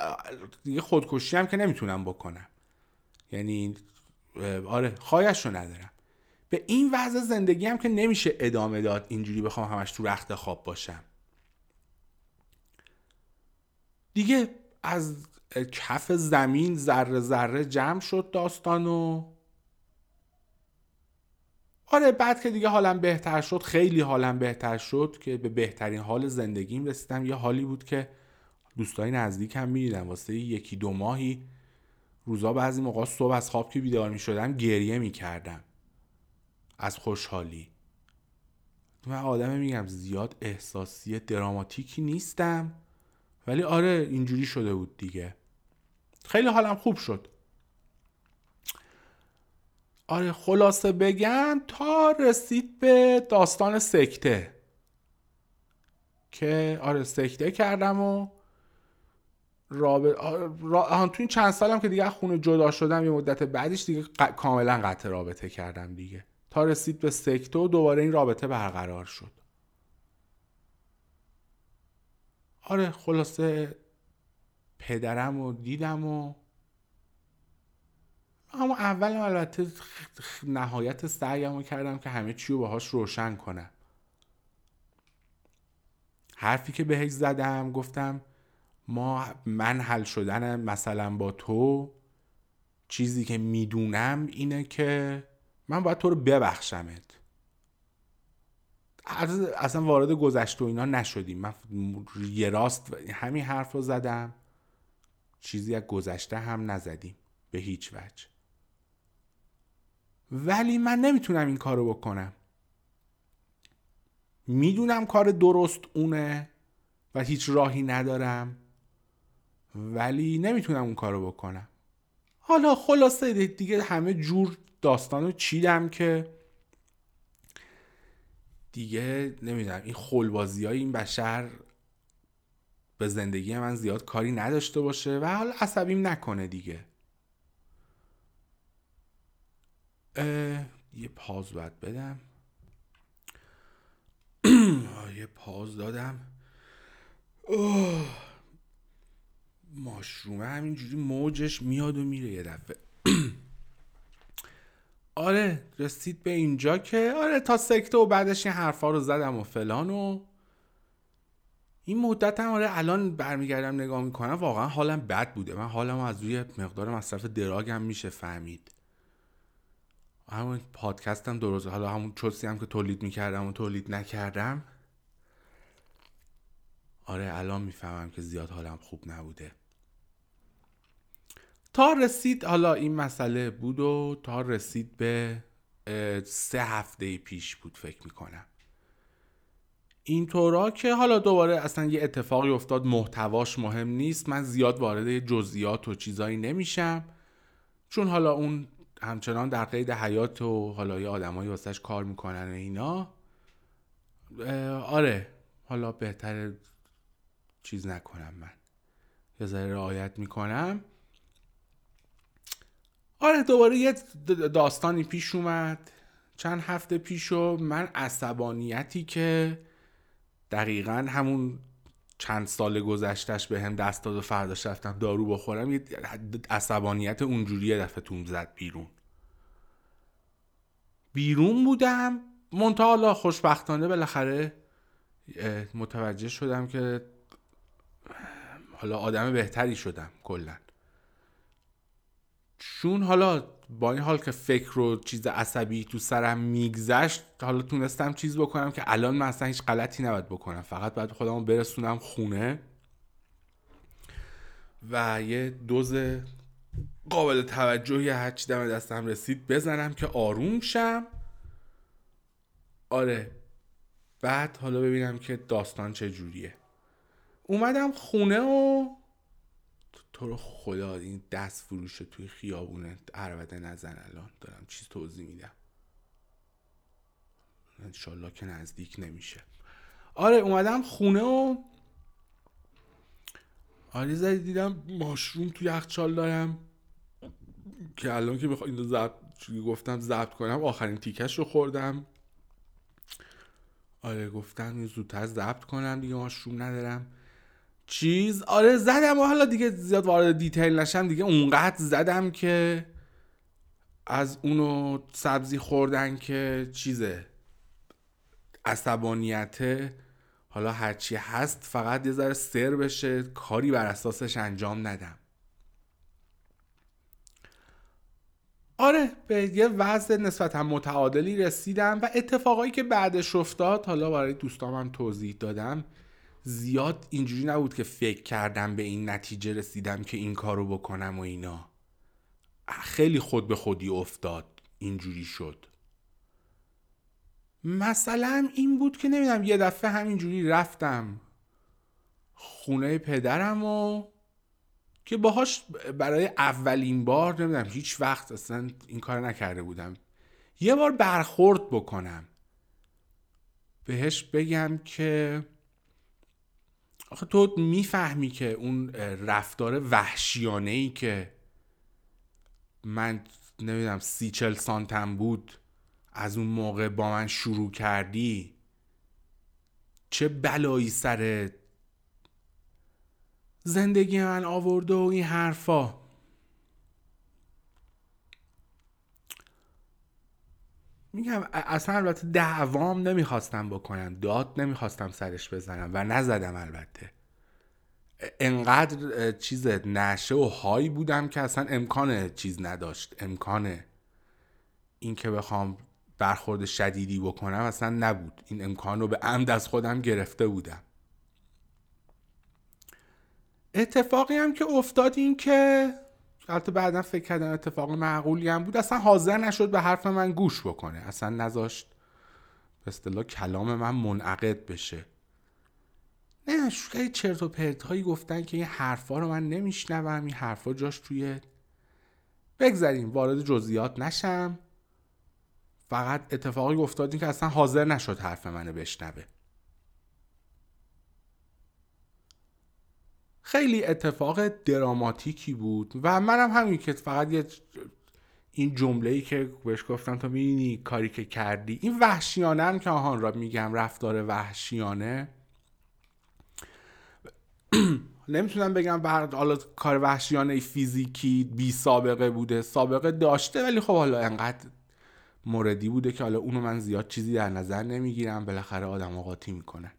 دیگه خودکشی هم که نمی‌تونم بکنم. یعنی آره خواهش رو ندارم. به این وضع زندگی هم که نمیشه ادامه داد اینجوری بخوام همش تو رخت خواب باشم. دیگه از کف زمین ذره ذره جمع شد داستان و آره بعد که دیگه حالم بهتر شد خیلی حالم بهتر شد که به بهترین حال زندگیم رسیدم. یه حالی بود که دوستای نزدیکم می‌دیدم. واسه یکی دو ماهی روزا بعضی موقع صبح از خواب که بیدار می شدم گریه می کردم از خوشحالی. من آدم میگم زیاد احساسی دراماتیکی نیستم. ولی آره اینجوری شده بود دیگه. خیلی حالم خوب شد. آره خلاصه بگم تا رسید به داستان سکته. که آره سکته کردم و رابط را... تو این چند سالم که دیگه خونه جدا شدم یه مدت بعدش دیگه کاملا قطع رابطه کردم دیگه. تا رسید به سکته و دوباره این رابطه برقرار شد. آره خلاصه پدرم و دیدم و اما اول البته نهایت سعیم رو کردم که همه چی رو باهاش روشن کنم. حرفی که بهش زدم گفتم ما من حل شدن مثلا با تو چیزی که می‌دونم اینه که من باید تو رو ببخشمت. اصلا وارد گذشته و اینا نشدیم. من یه راست همین حرف رو زدم. چیزی از گذشته هم نزدیم به هیچ وجه. ولی من نمی‌تونم این کارو بکنم. می‌دونم کار درست اونه و هیچ راهی ندارم ولی نمی‌تونم اون کارو بکنم. حالا خلاصه دیگه همه جور داستانو چیدم که دیگه نمی‌دونم این خلبازی های این بشر به زندگی من زیاد کاری نداشته باشه و حالا عصبیم نکنه دیگه. یه پاز باید بدم. یه پاز دادم. ماشرومه همینجوری موجش میاد و میره یه دفعه. آره رسید به اینجا که آره تا سکته و بعدش این حرفا رو زدم و فلان و این مدت هم آره الان برمیگردم نگاه می‌کنم واقعا حالم بد بوده. من حالم از روی مقدار مصرف دراگم میشه فهمید. همون پادکستم درست. حالا همون چوسی هم که تولید می‌کردم و تولید نکردم. آره الان می‌فهمم که زیاد حالم خوب نبوده. تا رسید حالا این مسئله بود و تا رسید به سه هفته پیش بود فکر می‌کنم. اینطورا که حالا دوباره اصلا یه اتفاقی افتاد محتواش مهم نیست. من زیاد وارد جزئیات و چیزایی نمیشم. چون حالا اون همچنان در قید حیات و حالا یه آدمایی واسش کار می‌کنن اینا. آره حالا بهتر چیز نکنم من. یه ذره رعایت می‌کنم. آره دوباره یه داستانی پیش اومد. چند هفته پیش و من عصبانیتی که دقیقا همون چند سال گذشتش به هم دست داد و فرداش رفتم دارو بخورم یه عصبانیت اونجوری دفعه توم زد بیرون. بیرون بودم منتها خوشبختانه بالاخره متوجه شدم که حالا آدم بهتری شدم کلا. چون حالا با این حال که فکر و چیز عصبی تو سرم میگذشت حالا تونستم چیز بکنم که الان من اصلا هیچ غلطی نباید بکنم. فقط باید خودمو برسونم خونه و یه دوز قابل توجهی هرچی دم دستم رسید بزنم که آروم شم. آره بعد حالا ببینم که داستان چجوریه اومدم خونه و تو رو خدا این دست فروش توی خیابونه عربده نزن الان دارم. چیز توضیح میدم. انشالله که نزدیک نمیشه. آره اومدم خونه و آره زدی دیدم ماشروم توی یخچال دارم. که الان که بخوام اینو ضبط گفتم ضبط کنم آخرین تیکش رو خوردم. آره گفتم زودتر ضبط کنم دیگه ماشروم ندارم. چیز؟ آره زدم. و حالا دیگه زیاد وارد دیتیل نشم. دیگه اونقدر زدم که از اونو سبزی خوردن که چیزه عصبانیته حالا هرچی هست فقط یه ذره سر بشه. کاری بر اساسش انجام ندم. آره به یه وضع نسبتا متعادلی رسیدم و اتفاقایی که بعدش افتاد حالا برای دوستام هم توضیح دادم. زیاد اینجوری نبود که فکر کردم به این نتیجه رسیدم که این کارو بکنم و اینا. خیلی خود به خودی افتاد اینجوری شد. مثلا این بود که نمی‌دونم یه دفعه همینجوری رفتم خونه پدرم و که باهاش برای اولین بار نمی‌دونم هیچ وقت اصلا این کار نکرده بودم. یه بار برخورد بکنم. بهش بگم که آخه تو می‌فهمی که اون رفتار وحشیانه ای که من نمی‌دونم سی چل سانتم بود از اون موقع با من شروع کردی چه بلایی سر زندگی من آورده و این حرفا؟ میگم اصلا البته دعوام نمی‌خواستم بکنم داد نمی‌خواستم سرش بزنم و نزدم البته. انقدر چیز نشه و هایی بودم که اصلا امکان چیز نداشت امکان این که بخوام برخورد شدیدی بکنم اصلا نبود. این امکان رو به عمد از خودم گرفته بودم. اتفاقی هم که افتاد این که البته بعدا فکر کردم اتفاق معقولی هم بود. اصلا حاضر نشد به حرف من گوش بکنه. اصلا نذاشت. به اصطلاح کلام من منعقد بشه. نه خیلی چرت و پرت هایی گفتن که این حرفا رو من نمیشنوم. این حرفا جاش توی بگذاریم. وارد جزئیات نشم. فقط اتفاقی افتاد که اصلا حاضر نشد حرف منو بشنوه. خیلی اتفاق دراماتیکی بود و منم همین که فقط یه این جمله ای که بهش گفتم تو می‌بینی کاری که کردی. این وحشیانه هم که آهان را میگم رفتار وحشیانه. نمی‌تونم بگم بعد حالا کار وحشیانه فیزیکی بی سابقه بوده سابقه داشته ولی خب حالا انقدر موردی بوده که حالا اونو من زیاد چیزی در نظر نمی‌گیرم. بالاخره آدم قاطی می‌کنن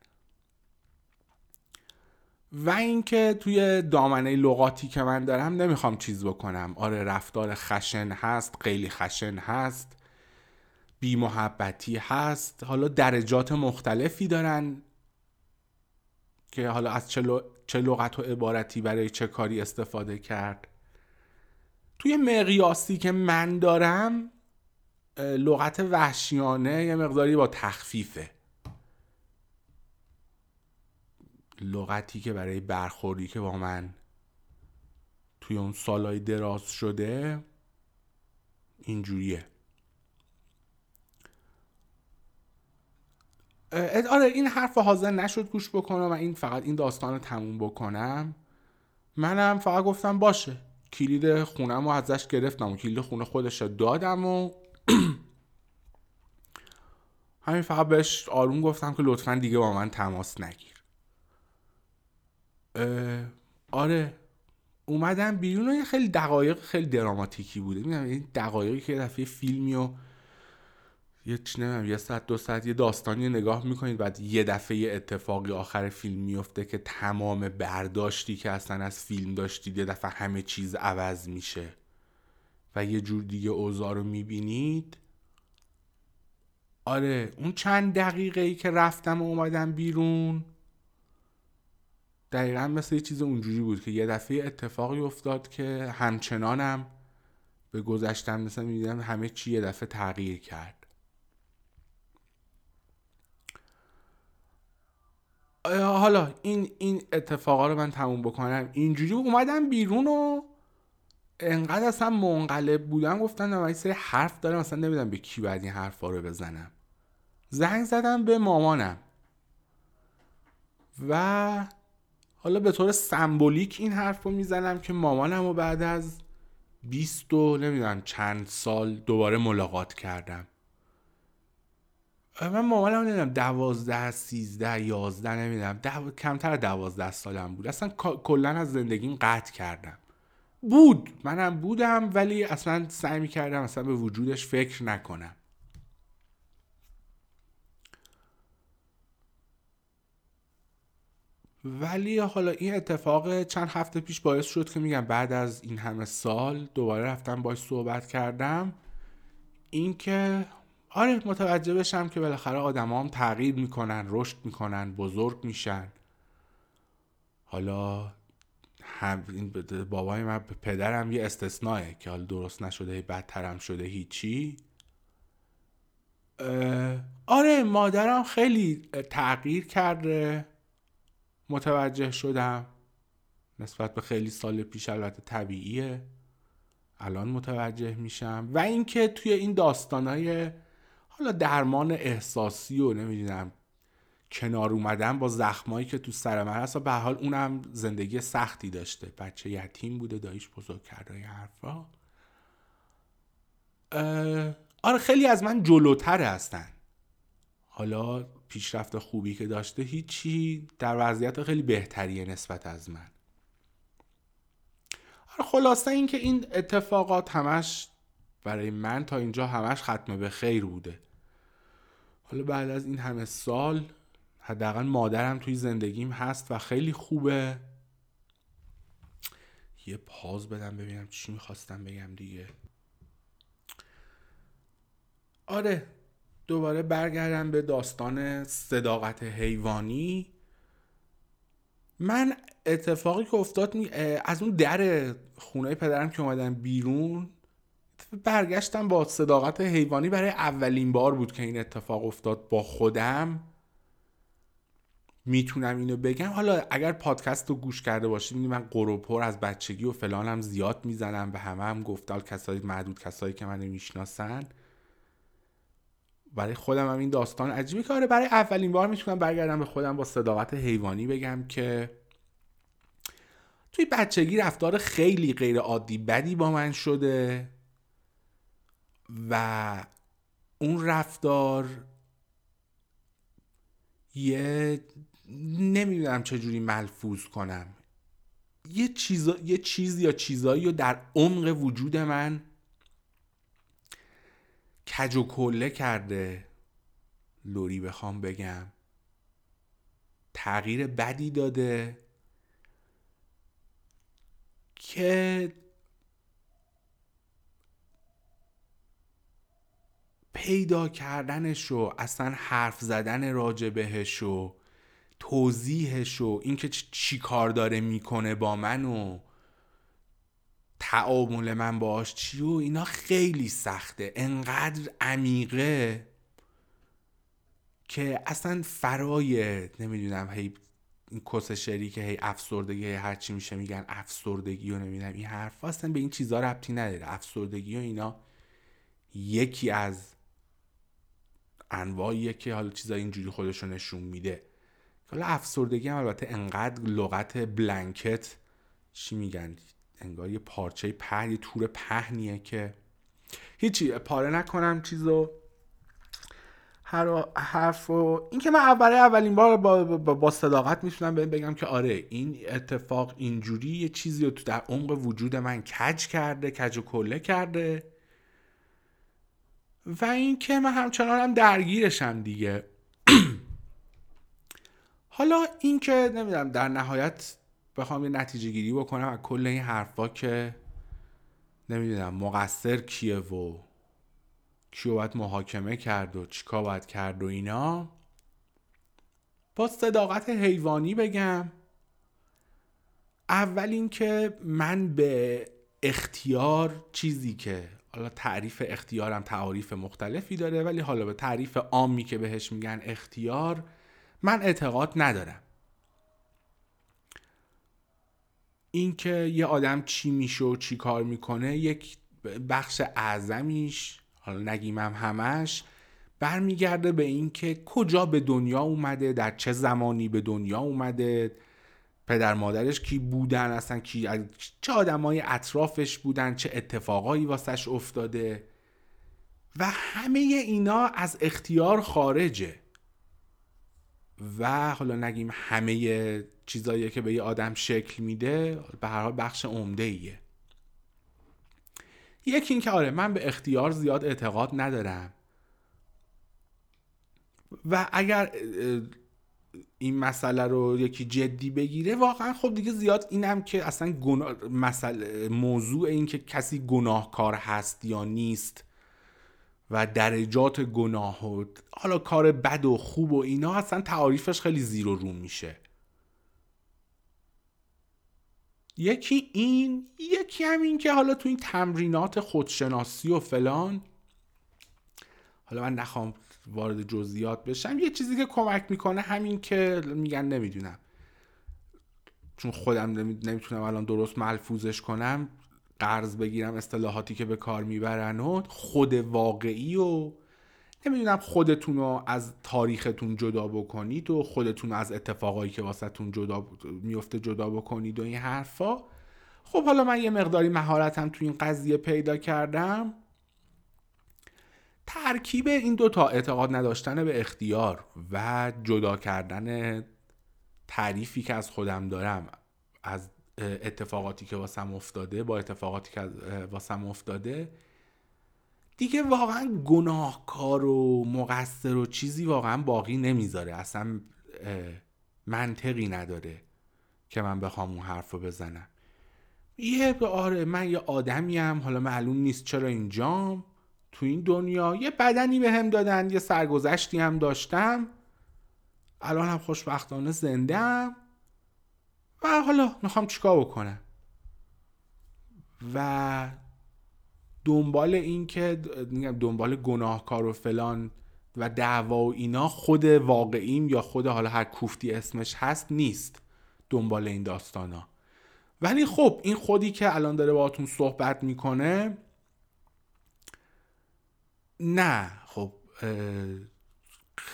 و اینکه توی دامنه لغاتی که من دارم نمی‌خوام چیز بکنم. آره رفتار خشن هست خیلی خشن هست بی محبتی هست. حالا درجات مختلفی دارن که حالا از چه لغت و عبارتی برای چه کاری استفاده کرد. توی مقیاسی که من دارم لغت وحشیانه یه مقداری با تخفیفه. لغتی که برای برخوردی که با من توی اون سالهای دراز شده اینجوریه. آره این حرف حاضر نشد گوش بکنم و این فقط این داستان رو تموم بکنم. منم فقط گفتم باشه. کلید خونم رو ازش گرفتم و کلید خونه خودش دادم و همین فقط بهش آروم گفتم که لطفا دیگه با من تماس نگیر. آره. اومدم بیرون و یه خیلی دقایق خیلی دراماتیکی بوده. می‌دونم این دقایقی که دفعه فیلمی و یه نمی‌دونم یه ساعت دو ساعت یه داستانی نگاه می‌کنید بعد یه دفعه اتفاقی آخر فیلم میفته که تمام برداشتی که اصلا از فیلم داشتید یه دفعه همه چیز عوض میشه. و یه جور دیگه اوضاع رو می‌بینید. آره اون چند دقیقه ای که رفتم و اومدم بیرون دقیقا مثل یه چیز اونجوری بود که یه دفعه اتفاقی افتاد که همچنانم به گذشتم مثلا می‌دیدم همه چی یه دفعه تغییر کرد. حالا این این اتفاقا رو من تموم بکنم. اینجوری اومدم بیرون و انقدر اصلا منقلب بودم. گفتن من سری حرف دارم اصلا نمی‌دونم به کی باید این حرفا رو بزنم. زنگ زدم به مامانم. و حالا به طور سمبولیک این حرف رو می‌زنم که مامانم رو بعد از بیست و نمی‌دونم چند سال دوباره ملاقات کردم. من مامانم نمی‌دونم دوازده سیزده یازده نمی‌دونم دو... کمتر دوازده سالم بود. اصلا کلا از زندگیم قطع کردم. بود. منم بودم ولی اصلا سعی می‌کردم اصلا به وجودش فکر نکنم. ولی حالا این اتفاق چند هفته پیش باعث شد که میگم بعد از این همه سال دوباره رفتم باش صحبت کردم. اینکه آره متوجه بشم که بالاخره آدم هم تغییر می‌کنن رشد می‌کنن بزرگ میشن. حالا هم این بابای من پدرم یه استثنائه که حال درست نشده بدترم شده هیچی. آره مادرم خیلی تغییر کرده. متوجه شدم. نسبت به خیلی سال پیش البته طبیعیه. الان متوجه میشم. و اینکه توی این داستانای حالا درمان احساسی و نمی‌دونم کنار اومدن با زخمایی که تو سر من هست به حال اونم زندگی سختی داشته. بچه یتیم بوده دایش بزرگ کرده این حرفا. آره خیلی از من جلوتر هستن. حالا پیشرفت خوبی که داشته هیچی در وضعیت خیلی بهتریه نسبت از من. آره خلاصه اینکه این اتفاقات همش برای من تا اینجا همش ختم به خیر بوده. حالا بعد از این همه سال حداقل مادرم توی زندگیم هست و خیلی خوبه. یه پاز بدم ببینم چی می‌خواستم بگم دیگه. آره دوباره برگردم به داستان صداقت حیوانی. من اتفاقی که افتاد از اون در خونه پدرم که اومدم بیرون برگشتم با صداقت حیوانی برای اولین بار بود که این اتفاق افتاد با خودم. می‌تونم اینو بگم. حالا اگر پادکست رو گوش کرده باشید من قروپور از بچگی و فلانم زیاد می‌زنم به همه هم گفتال کسایی معدود کسایی که من می‌شناسن. برای خودم هم این داستان عجیبی که آره برای اولین بار می‌تونم برگردم به خودم با صداقت حیوانی بگم که توی بچگی رفتار خیلی غیر عادی بدی با من شده و اون رفتار یه نمی‌دونم چجوری ملفوظ کنم. یه چیز یه چیز یا چیزایی رو در عمق وجود من کج و کله کرده. لوری بخوام بگم. تغییر بدی داده. که پیدا کردنش و اصلا حرف زدن راجع بهش و توضیحش و اینکه چی کار داره می‌کنه با من و تعامل من باش چی و اینا خیلی سخته. انقدر عمیقه که اصلا فرای نمی‌دونم هی این کس شری که هی افسردگی هی هرچی میشه میگن افسردگی و نمی‌دونم این حرف اصلا به این چیزا ربطی نداره. افسردگی و اینا یکی از انواعیه که حالا چیزای اینجوری خودشو نشون میده. حالا افسردگی هم البته انقدر لغت بلنکت چی میگن؟ انگار یه پارچه په یه تور پهنیه که هیچی پاره نکنم چیزو. هر حرف و این که من برای اولین بار با, با, صداقت می‌تونم بگم که آره این اتفاق اینجوری یه چیزی رو تو در عمق وجود من کج کرده کج و کله کرده. و اینکه من همچنان هم درگیرشم دیگه. حالا اینکه نمی‌دونم در نهایت بخوام یه نتیجه گیری بکنم از کل این حرفا که نمی‌دونم مقصر کیه و کیو باید محاکمه کرد و چیکار باید کرد و اینا. با صداقت حیوانی بگم اول اینکه من به اختیار چیزی که حالا تعریف اختیارم تعاریف مختلفی داره ولی حالا به تعریف عامی که بهش میگن اختیار من اعتقاد ندارم. اینکه یه آدم چی میشه و چی کار می‌کنه یک بخش اعظمیش حالا نگیم هم همش برمیگرده به اینکه کجا به دنیا اومده در چه زمانی به دنیا اومده پدر مادرش کی بودن اصلا کی چه آدمای اطرافش بودن چه اتفاقایی واسش افتاده. و همه اینا از اختیار خارجه. و حالا نگیم همه چیزایی که به یه آدم شکل میده به هر حال بخش عمده ایه یکی اینکه آره من به اختیار زیاد اعتقاد ندارم. و اگر این مسئله رو یکی جدی بگیره واقعا خب دیگه زیاد اینم که اصلا گناه مسئله موضوع این که کسی گناهکار هست یا نیست. و درجات گناه و حالا کار بد و خوب و اینا اصلا تعاریفش خیلی زیر و رو میشه. یکی این یکی هم این که حالا تو این تمرینات خودشناسی و فلان حالا من نخوام وارد جزئیات بشم یه چیزی که کمک می‌کنه همین که میگن نمی‌دونم. چون خودم نمی‌تونم الان درست ملفوظش کنم. قرض بگیرم اصطلاحاتی که به کار می‌برن و خود واقعی و نمی‌دونم خودتون رو از تاریختون جدا بکنید و خودتون از اتفاقایی که واسهتون جدا میفته جدا بکنید و این حرفا. خب حالا من یه مقداری مهارتم تو این قضیه پیدا کردم. ترکیب این دوتا اعتقاد نداشتن به اختیار و جدا کردن تعریفی که از خودم دارم از اتفاقاتی که واسم افتاده با اتفاقاتی که واسم افتاده دیگه واقعا گناهکار و مقصر و چیزی واقعا باقی نمی‌ذاره. اصلا منطقی نداره که من بخوام اون حرف رو بزنم. یه آره من یه آدمیم حالا معلوم نیست چرا اینجام. تو این دنیا یه بدنی به هم دادن یه سرگذشتی هم داشتم. الان هم خوشبختانه زنده هم و حالا می‌خوام چیکار بکنم؟ و دنبال این که دنبال گناهکار و فلان و دعوا و اینا خود واقعیم یا خود حالا هر کوفتی اسمش هست نیست دنبال این داستانا. ولی خب این خودی که الان داره باهاتون صحبت می‌کنه نه خب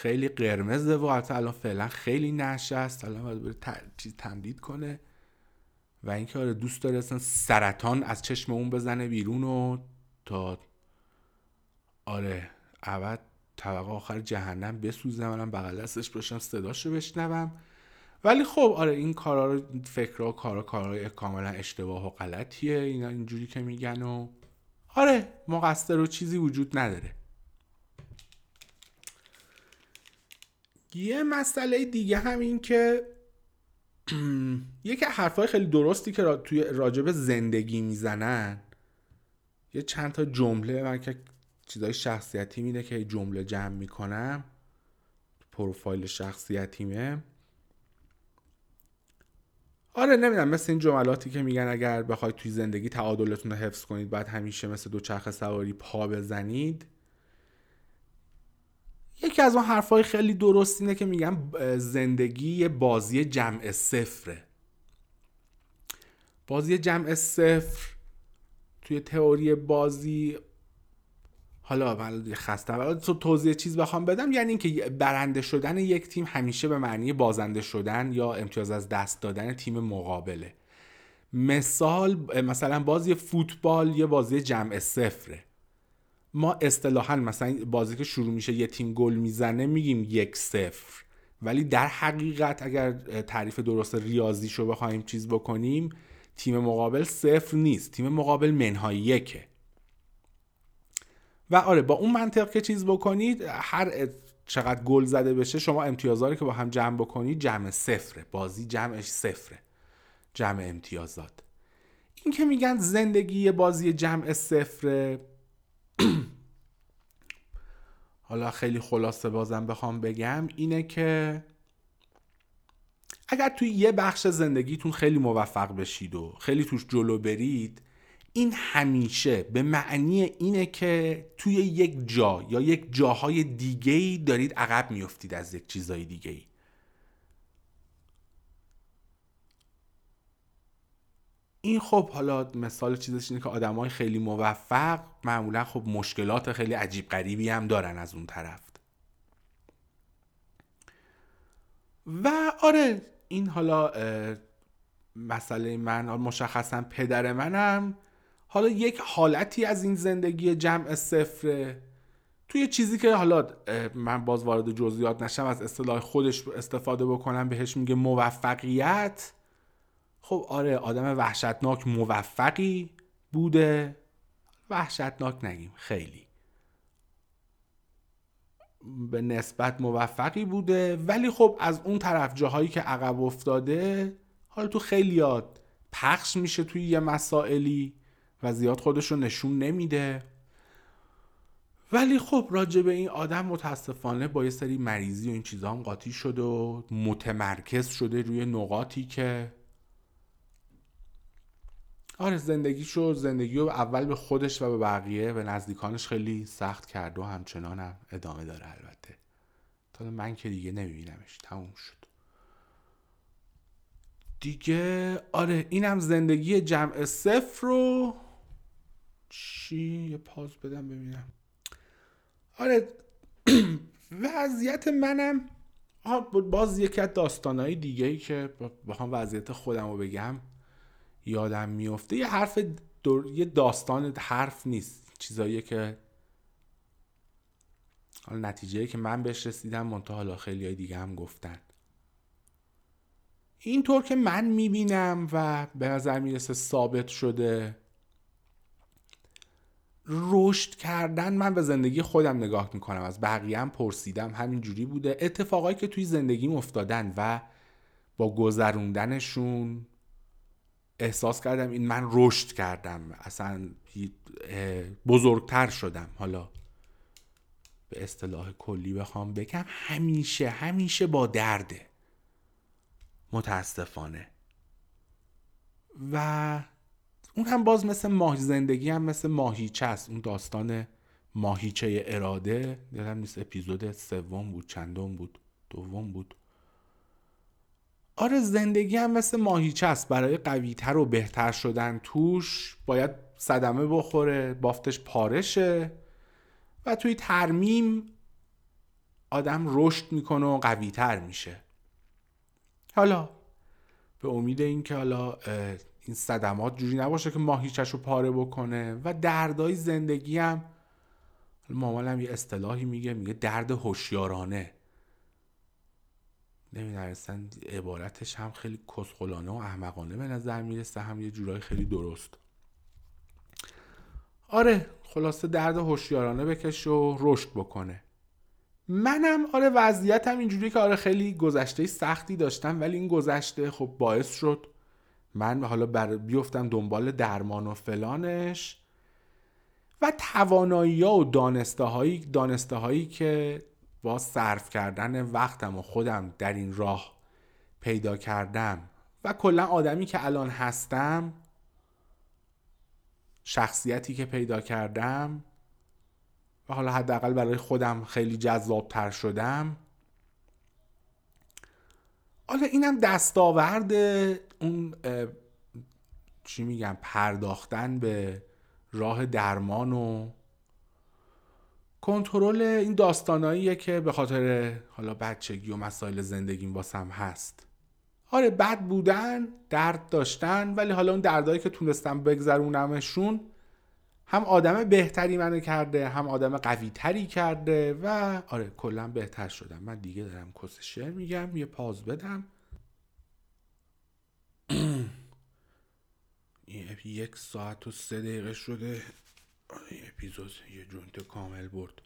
خیلی قرمزه و الان فعلا خیلی نشست الان باید بره چیز تمدید کنه. و اینکه آره دوست داره اصلا سرطان از چشم اون بزنه بیرون و تا آره اول طبقه آخر جهنم بسوزه. منم بغل دستش باشم صداشو بشنوم. ولی خب آره این کارا رو فکرها کارا کارا کاملا اشتباه و غلطیه. اینا اینجوری که میگن و آره مقصر و چیزی وجود نداره. یه مسئله دیگه هم این که یکی حرفای خیلی درستی که را توی راجب زندگی می‌زنن یه چند تا جمله من که چیزای شخصیتی میده که جمله جمع می‌کنم پروفایل شخصیتیمه. آره نمی‌دونم مثل این جملاتی که میگن اگر بخواید توی زندگی تعادلتون رو حفظ کنید بعد همیشه مثل دو چرخ سواری پا بزنید. یکی از اون حرفای خیلی درست اینه که میگن زندگی یه بازی جمع صفره. بازی جمع صفر توی تئوری بازی حالا من خسته تو توضیح چیز بخوام بدم یعنی اینکه برنده شدن یک تیم همیشه به معنی بازنده شدن یا امتیاز از دست دادن تیم مقابله. مثال مثلا بازی فوتبال یه بازی جمع صفره. ما اصطلاحا مثلا بازی که شروع میشه یه تیم گل می‌زنه میگیم یک صفر. ولی در حقیقت اگر تعریف درست ریاضیش رو بخوایم چیز بکنیم تیم مقابل صفر نیست. تیم مقابل منهای یکه. و آره با اون منطق که چیز بکنید هر چقدر گل زده بشه شما امتیازات که با هم جمع بکنید جمع صفره. بازی جمعش صفره. جمع امتیازات. این که میگن زندگی بازی جمع صفره حالا خیلی خلاصه بازم بخوام بگم اینه که اگر توی یه بخش زندگیتون خیلی موفق بشید و خیلی توش جلو برید این همیشه به معنی اینه که توی یک جا یا یک جاهای دیگه دارید عقب میفتید از یک چیزای دیگه این خب حالا مثال چیزش اینه که آدمای خیلی موفق معمولا خب مشکلات خیلی عجیب غریبی هم دارن از اون طرف. و آره این حالا مسئله من مشخصا پدر منم حالا یک حالتی از این زندگی جمع صفره توی چیزی که حالا من باز وارد جزئیات نشم از اصطلاح خودش استفاده بکنم بهش میگه موفقیت. خب آره آدم وحشتناک موفقی بوده. وحشتناک نگیم خیلی. به نسبت موفقی بوده. ولی خب از اون طرف جاهایی که عقب افتاده حالا تو خیلیات پخش میشه توی یه مسائلی و زیاد خودش رو نشون نمیده. ولی خب راجع به این آدم متاسفانه با یه سری مریضی و این چیزها هم قاطی شده و متمرکز شده روی نقاطی که آره زندگی شد زندگی رو اول به خودش و به بقیه به نزدیکانش خیلی سخت کرد و همچنان هم ادامه داره البته. تا من که دیگه نمیبینمش تموم شد. دیگه آره اینم زندگی جمع صفر رو چی؟ یه پاز بدم ببینم. آره وضعیت منم باز یکی از داستانهای دیگه ای که هم وضعیت خودم رو بگم. یادم میفته یه حرف یه داستان حرف نیست. چیزایی که حالا نتیجه که من بهش رسیدم منتها حالا خیلی های دیگه هم گفتن. اینطور که من می‌بینم و به نظر می‌رسه ثابت شده رشد کردن من به زندگی خودم نگاه می‌کنم. از بقیه هم پرسیدم. همینجوری بوده. اتفاقایی که توی زندگیم افتادن و با گذروندنشون احساس کردم این من رشد کردم اصلا بزرگتر شدم. حالا به اصطلاح کلی بخوام بگم همیشه همیشه با درده متاسفانه. و اون هم باز مثل ماهی زندگی هم مثل ماهیچه است. اون داستان ماهیچه اراده یادم نیست اپیزود سوم بود چندم بود دوم بود. آره زندگی هم مثل ماهیچه است. برای قویتر و بهتر شدن توش باید صدمه بخوره بافتش پارشه و توی ترمیم آدم رشد می‌کنه و قویتر میشه. حالا به امید اینکه حالا این صدمات جوری نباشه که ماهیچش رو پاره بکنه و دردای زندگی هم مامانم یه اصطلاحی میگه میگه درد هوشیارانه. اصلا عبارتش هم خیلی کسخلانه و احمقانه به نظر می‌رسه هم یه جورایی خیلی درست. آره خلاصه درد هوشیارانه بکش و رشد بکنه. منم آره وضعیتم اینجوری که آره خیلی گذشته سختی داشتم ولی این گذشته خب باعث شد من حالا بر بیفتم دنبال درمان و فلانش. و توانایی ها و دانسته هایی, دانسته هایی که با صرف کردن وقتم و خودم در این راه پیدا کردم و کلا آدمی که الان هستم شخصیتی که پیدا کردم و حالا حداقل برای خودم خیلی جذابتر شدم حالا اینم دستاورد اون چی میگم پرداختن به راه درمان و کنترل این داستاناییه که به خاطر حالا بچگی و مسائل زندگیم واسم هست. آره بد بودن درد داشتن ولی حالا اون دردهایی که تونستم بگذرونمشون هم آدم بهتری منو کرده هم آدم قوی تری کرده و آره کلا بهتر شدم. من دیگه دارم کس شعر میگم یه پاز بدم. یک ساعت و سه دقیقه شده. اپیزود یه جونت کامل برد.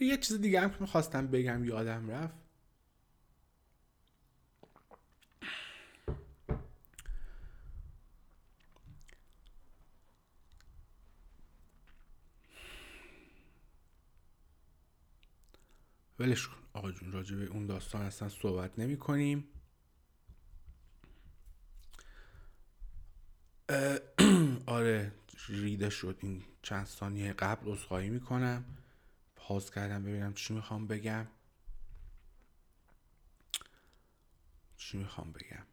یه چیز دیگه هم که می‌خواستم بگم یادم رفت. ولش کن آقا جون راجع به اون داستان اصلا صحبت نمی کنیم آره ریده شد. این چند ثانیه قبل عذرخواهی می‌کنم. پاس کردم ببینم چی می‌خوام بگم. چی می‌خوام بگم.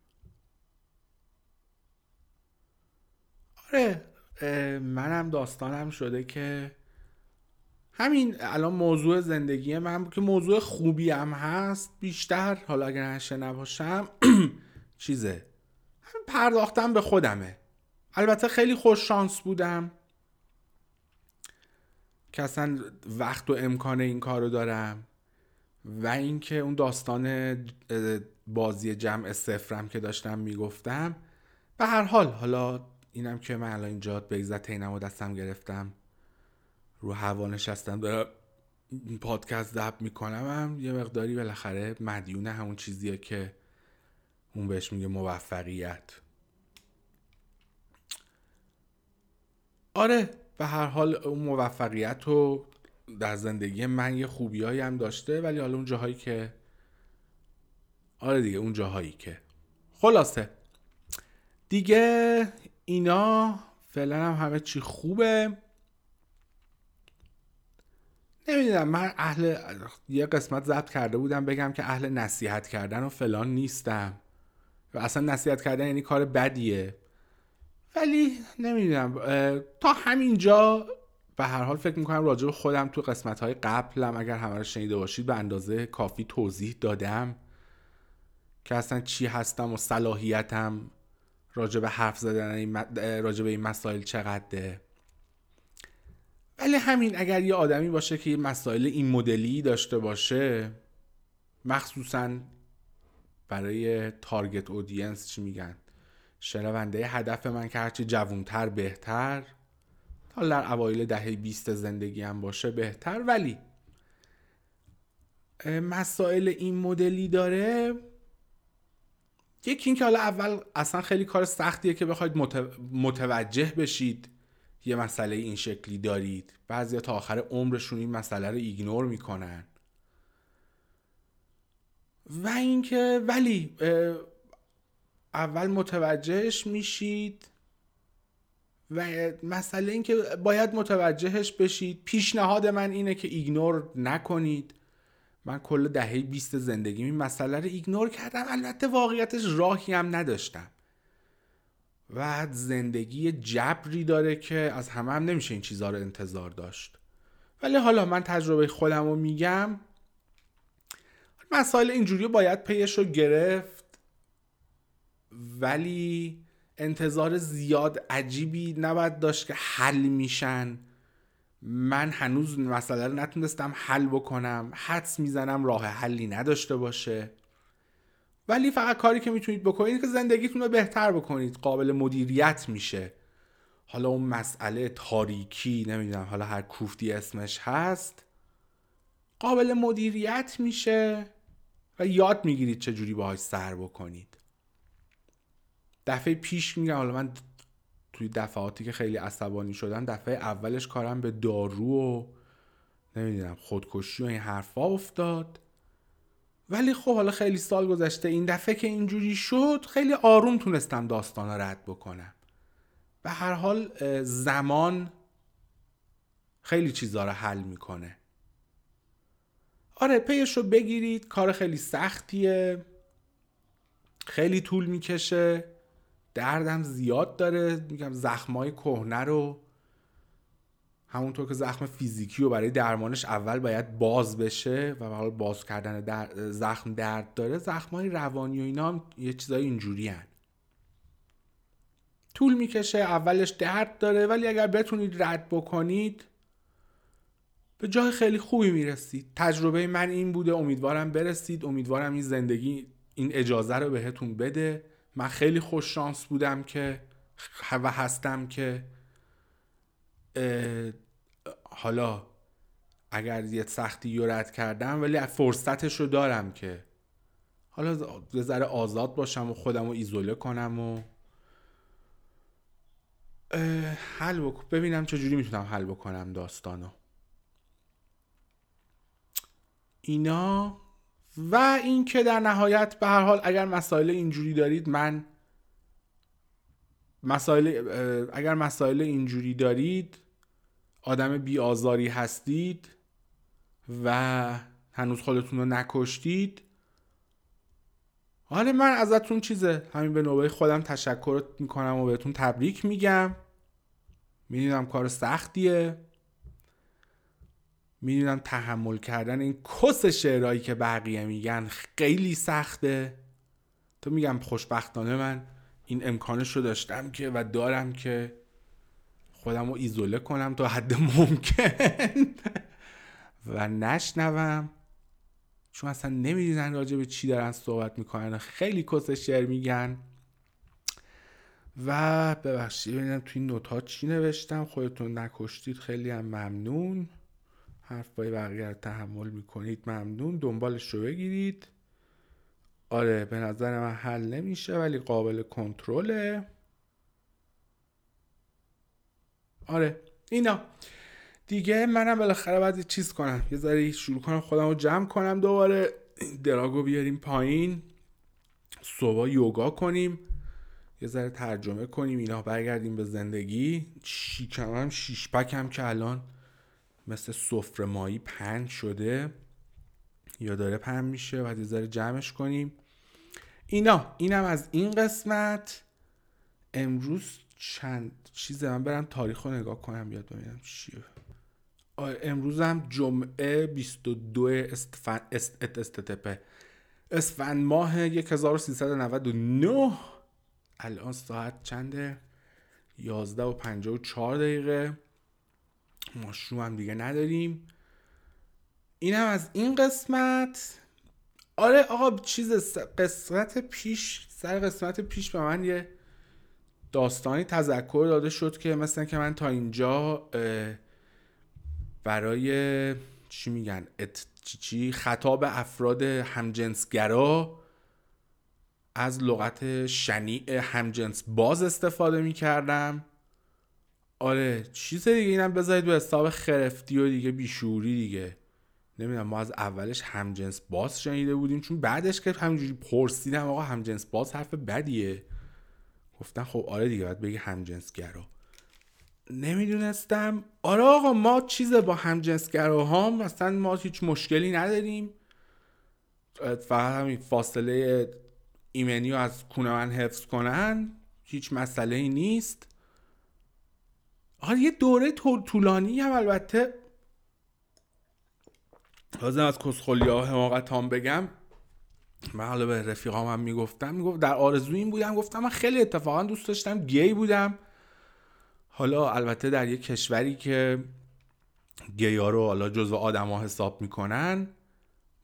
آره منم داستانم شده که همین الان موضوع زندگی من که موضوع خوبی هم هست بیشتر حالا اگر نشه نباشم چیزه؟ همین پرداختم به خودمه. البته خیلی خوش شانس بودم. که اصلا وقت و امکان این کارو دارم و اینکه اون داستان بازی جمع صفرم که داشتم می‌گفتم. به هر حال حالا اینم که من الان اینجا به عزت اینم دستم گرفتم. رو هوا نشستم دارم پادکست ضبط می‌کنم. هم یه مقداری بالاخره مدیون همون چیزیه که اون بهش میگه موفقیت. آره به هر حال اون موفقیت رو در زندگی من یه خوبیایی هم داشته ولی حالا اون جاهایی که آره دیگه اون جاهایی که. خلاصه. دیگه اینا فعلا هم همه چی خوبه. نمی‌دونم من اهل یه قسمت ضبط کرده بودم بگم که اهل نصیحت کردن و فلان نیستم. و اصلا نصیحت کردن یعنی کار بدیه. ولی نمی‌دونم تا همینجا به هر حال فکر می‌کنم راجع به خودم تو قسمت های قبلم اگر همه رو شنیده باشید به اندازه کافی توضیح دادم که اصلا چی هستم و صلاحیتم راجع به حرف زدن راجع به این مسائل چقدره. ولی همین اگر یه آدمی باشه که یه مسائل این مدلی داشته باشه مخصوصا برای تارگت اودینس چی میگن؟ شنونده هدف من که هرچی جوونتر بهتر حالا در اوایل دهه 20 زندگی هم باشه بهتر. ولی مسائل این مدلی داره یکی اینکه حالا اول اصلا خیلی کار سختیه که بخواید متوجه بشید یه مسئله این شکلی دارید. بعضی تا آخر عمرشون این مسئله رو ایگنور می‌کنن. و اینکه ولی اول متوجهش میشید و مسئله این که باید متوجهش بشید. پیشنهاد من اینه که ایگنور نکنید. من کل دهه 20 زندگی این مسئله رو ایگنور کردم. البته واقعیتش راهی هم نداشتم. و زندگی جبری داره که از همه هم نمیشه این چیزها رو انتظار داشت. ولی حالا من تجربه خودم رو میگم. مسائل اینجوری باید پیش رو گرفت. ولی انتظار زیاد عجیبی نباید داشت که حل میشن. من هنوز مسئله رو نتونستم حل بکنم. حدس می‌زنم راه حلی نداشته باشه. ولی فقط کاری که می‌تونید بکنید که زندگیتون رو بهتر بکنید. قابل مدیریت میشه. حالا اون مسئله تاریکی نمی‌دونم حالا هر کوفتی اسمش هست قابل مدیریت میشه و یاد می‌گیرید چجوری باهاش سر بکنید. دفعه پیش میگم حالا من توی دفعاتی که خیلی عصبانی شدم دفعه اولش کارم به دارو و نمی‌دونم خودکشی و این حرفا افتاد. ولی خب حالا خیلی سال گذشته این دفعه که اینجوری شد خیلی آروم تونستم داستان رد بکنم. به هر حال زمان خیلی چیزا رو حل می‌کنه. آره پیش رو بگیرید کار خیلی سختیه. خیلی طول می‌کشه. دردم زیاد داره. میگم زخمای کهنه رو همونطور که زخم فیزیکی رو برای درمانش اول باید باز بشه و حال باز کردن در... زخم درد داره. زخمای روانی و اینا هم یه چیزای اینجوری هن. طول می‌کشه اولش درد داره ولی اگر بتونید رد بکنید به جای خیلی خوبی می‌رسید. تجربه من این بوده. امیدوارم برسید. امیدوارم این زندگی این اجازه رو بهتون بده. من خیلی خوش شانس بودم که و هستم که حالا اگر یه سختی رد کردم ولی فرصتش رو دارم که حالا یه ذره آزاد باشم و خودم رو ایزوله کنم و حل بکن ببینم چجوری می‌تونم حل بکنم داستانو. اینا و اینکه در نهایت به هر حال اگر مسائل اینجوری دارید من مسائل اگر مسائل اینجوری دارید آدم بی آزاری هستید و هنوز خودتون رو نکشتید حالا من ازتون چیزه همین به نوبه خودم تشکر می‌کنم و بهتون تبریک میگم. می‌دونم کار سختیه. می‌دونم تحمل کردن این کس شعرهایی که بقیه میگن خیلی سخته. تو میگم خوشبختانه من این امکانش رو داشتم که و دارم که خودم رو ایزوله کنم تا حد ممکن. و نشنوم. چون اصلا نمی‌دونن راجع به چی دارن صحبت می‌کنن خیلی کس شعر میگن. و ببخشید ببینم توی نوت ها چی نوشتم؟ خودتون نکشتید خیلی هم ممنون. حرفای بقیه رو تحمل می‌کنید ممنون. دنبالش رو بگیرید آره به نظر من حل نمیشه ولی قابل کنترله. آره اینا. دیگه منم بالاخره باید چیز کنم. یه ذره شروع کنم خودم رو جمع کنم دوباره. دراگو بیاریم پایین. صبح یوگا کنیم. یه ذره ترجمه کنیم. اینا برگردیم به زندگی. شیکم هم شیش هم که الان مثل سفره مایی پنج شده یا داره پن میشه و یه ذره جمعش کنیم. اینا اینم از این قسمت. امروز چند چیزه من برم تاریخ رو نگاه کنم یاد ببینم چیه. امروز هم جمعه 22 استفن است استتپه اسفند ماه 1399 الان ساعت چنده؟ 11 و 54 دقیقه. ماشروم هم دیگه نداریم. این هم از این قسمت. آره آقا چیز قسمت پیش سر قسمت پیش به من یه داستانی تذکر داده شد که مثلا که من تا اینجا برای چی میگن ات چی, چی؟ خطاب افراد همجنسگرا از لغت شنیع همجنس باز استفاده می‌کردم. آره چیز دیگه اینم بذارید به حساب خرفتی و دیگه بیشوری دیگه. نمی‌دونم ما از اولش همجنس باز شنیده بودیم چون بعدش که همینجوری پرسیدم آقا همجنس باز حرف بدیه؟ گفتن خب آره دیگه باید بگی همجنسگرا. نمی‌دونستم. آره آقا ما چیز با همجنسگراها مثلا ما هیچ مشکلی نداریم. فقط همین فاصله ایمنی رو از کونه من حفظ کنن هیچ مسئله ای نیست. آره یه دوره طولانی هم البته لازم از کسخولی ها حماقت هم بگم. من حالا به هم می‌گفتم می‌گفت در آرزو این بودم گفتم من خیلی اتفاقا دوست داشتم گی بودم. حالا البته در یک کشوری که گیا رو حالا جزو آدما حساب می‌کنن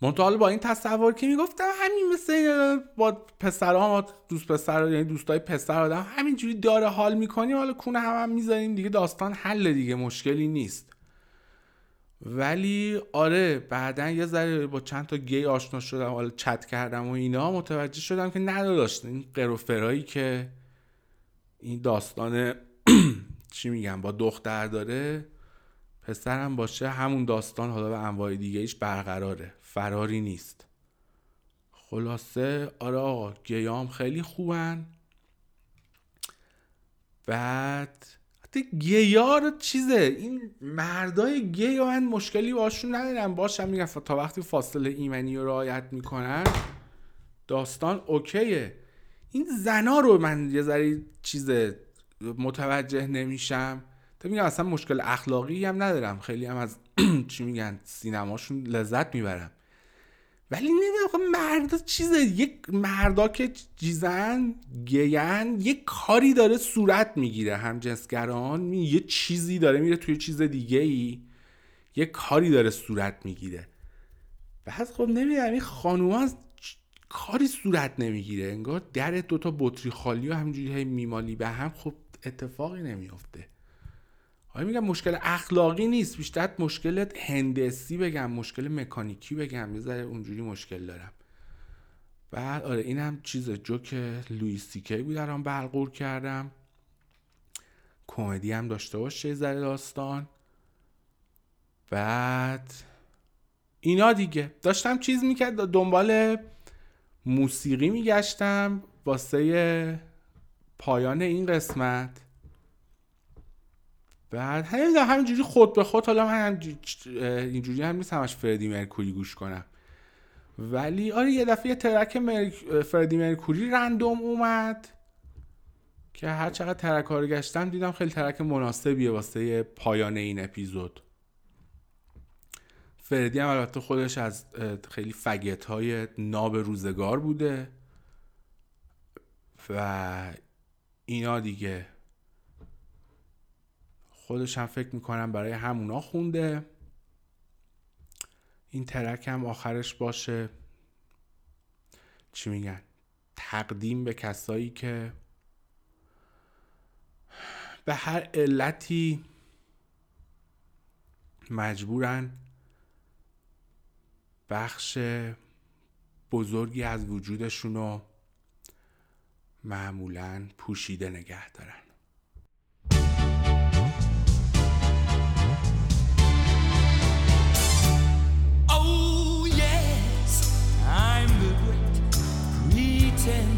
منتها با این تصور که می‌گفتم همین مثل با پسرها دوست پسر یعنی دوستای پسر آدم همینجوری داره حال می‌کنیم حالا کونه هم, هم می‌ذاریم دیگه داستان حل دیگه مشکلی نیست. ولی آره بعدا یه ذره با چند تا گی آشنا شدم حالا چت کردم و اینا متوجه شدم که نداشت این قروفرایی که این داستان چی میگم با دختر داره پسرم باشه همون داستان حالا به انواع دیگه ایش برقراره. فراری نیست. خلاصه آره گیام خیلی خوبن. بعد حتی گیار چیزه این مردای گی من مشکلی باشون ندارم باشم میگم تا وقتی فاصله ایمنی رو رعایت می‌کنن داستان اوکیه. این زنا رو من یه ذری چیز متوجه نمیشم. تو میگم اصلا مشکل اخلاقی هم ندارم. خیلی هم از چی میگن سینماشون لذت می‌برم ولی نمی‌دونم مرد چیزه یک مردا که جیزن گین یک کاری داره صورت می‌گیره. هم جنسگران یه چیزی داره میره توی چیز دیگه ای یه کاری داره صورت می‌گیره. بعد خب نمی‌دونم این خانوما کاری صورت نمی‌گیره. انگار در دوتا بطری خالی و همینجوری میمالی به هم خب اتفاقی نمیافته. حالا میگم مشکل اخلاقی نیست؟ بیشتر مشکل هندسی بگم مشکل مکانیکی بگم. یه اونجوری مشکل دارم. بعد آره این هم چیز جوک لویس سیکی بود الان برقور کردم. کمدی هم داشته باشه یه ذره داستان. بعد اینا دیگه. داشتم چیز می‌کرد دنبال موسیقی میگشتم واسه پایان این قسمت. بعد همین همینجوری خود به خود حالا من اینجوری هم نیست همش فردی مرکوری گوش کنم. ولی آره یه دفعه یه ترک فردی مرکوری رندوم اومد که هر چقدر ترک رو گشتم دیدم خیلی ترک مناسبیه واسه پایان این اپیزود. فردی هم البته خودش از خیلی فگت های ناب روزگار بوده و اینا دیگه. خودش هم فکر می‌کنم برای همونا خونده. این ترک هم آخرش باشه. چی میگن؟ تقدیم به کسایی که به هر علتی مجبورن. بخش بزرگی از وجودشون رو معمولا پوشیده نگه دارن. I'm the great pretender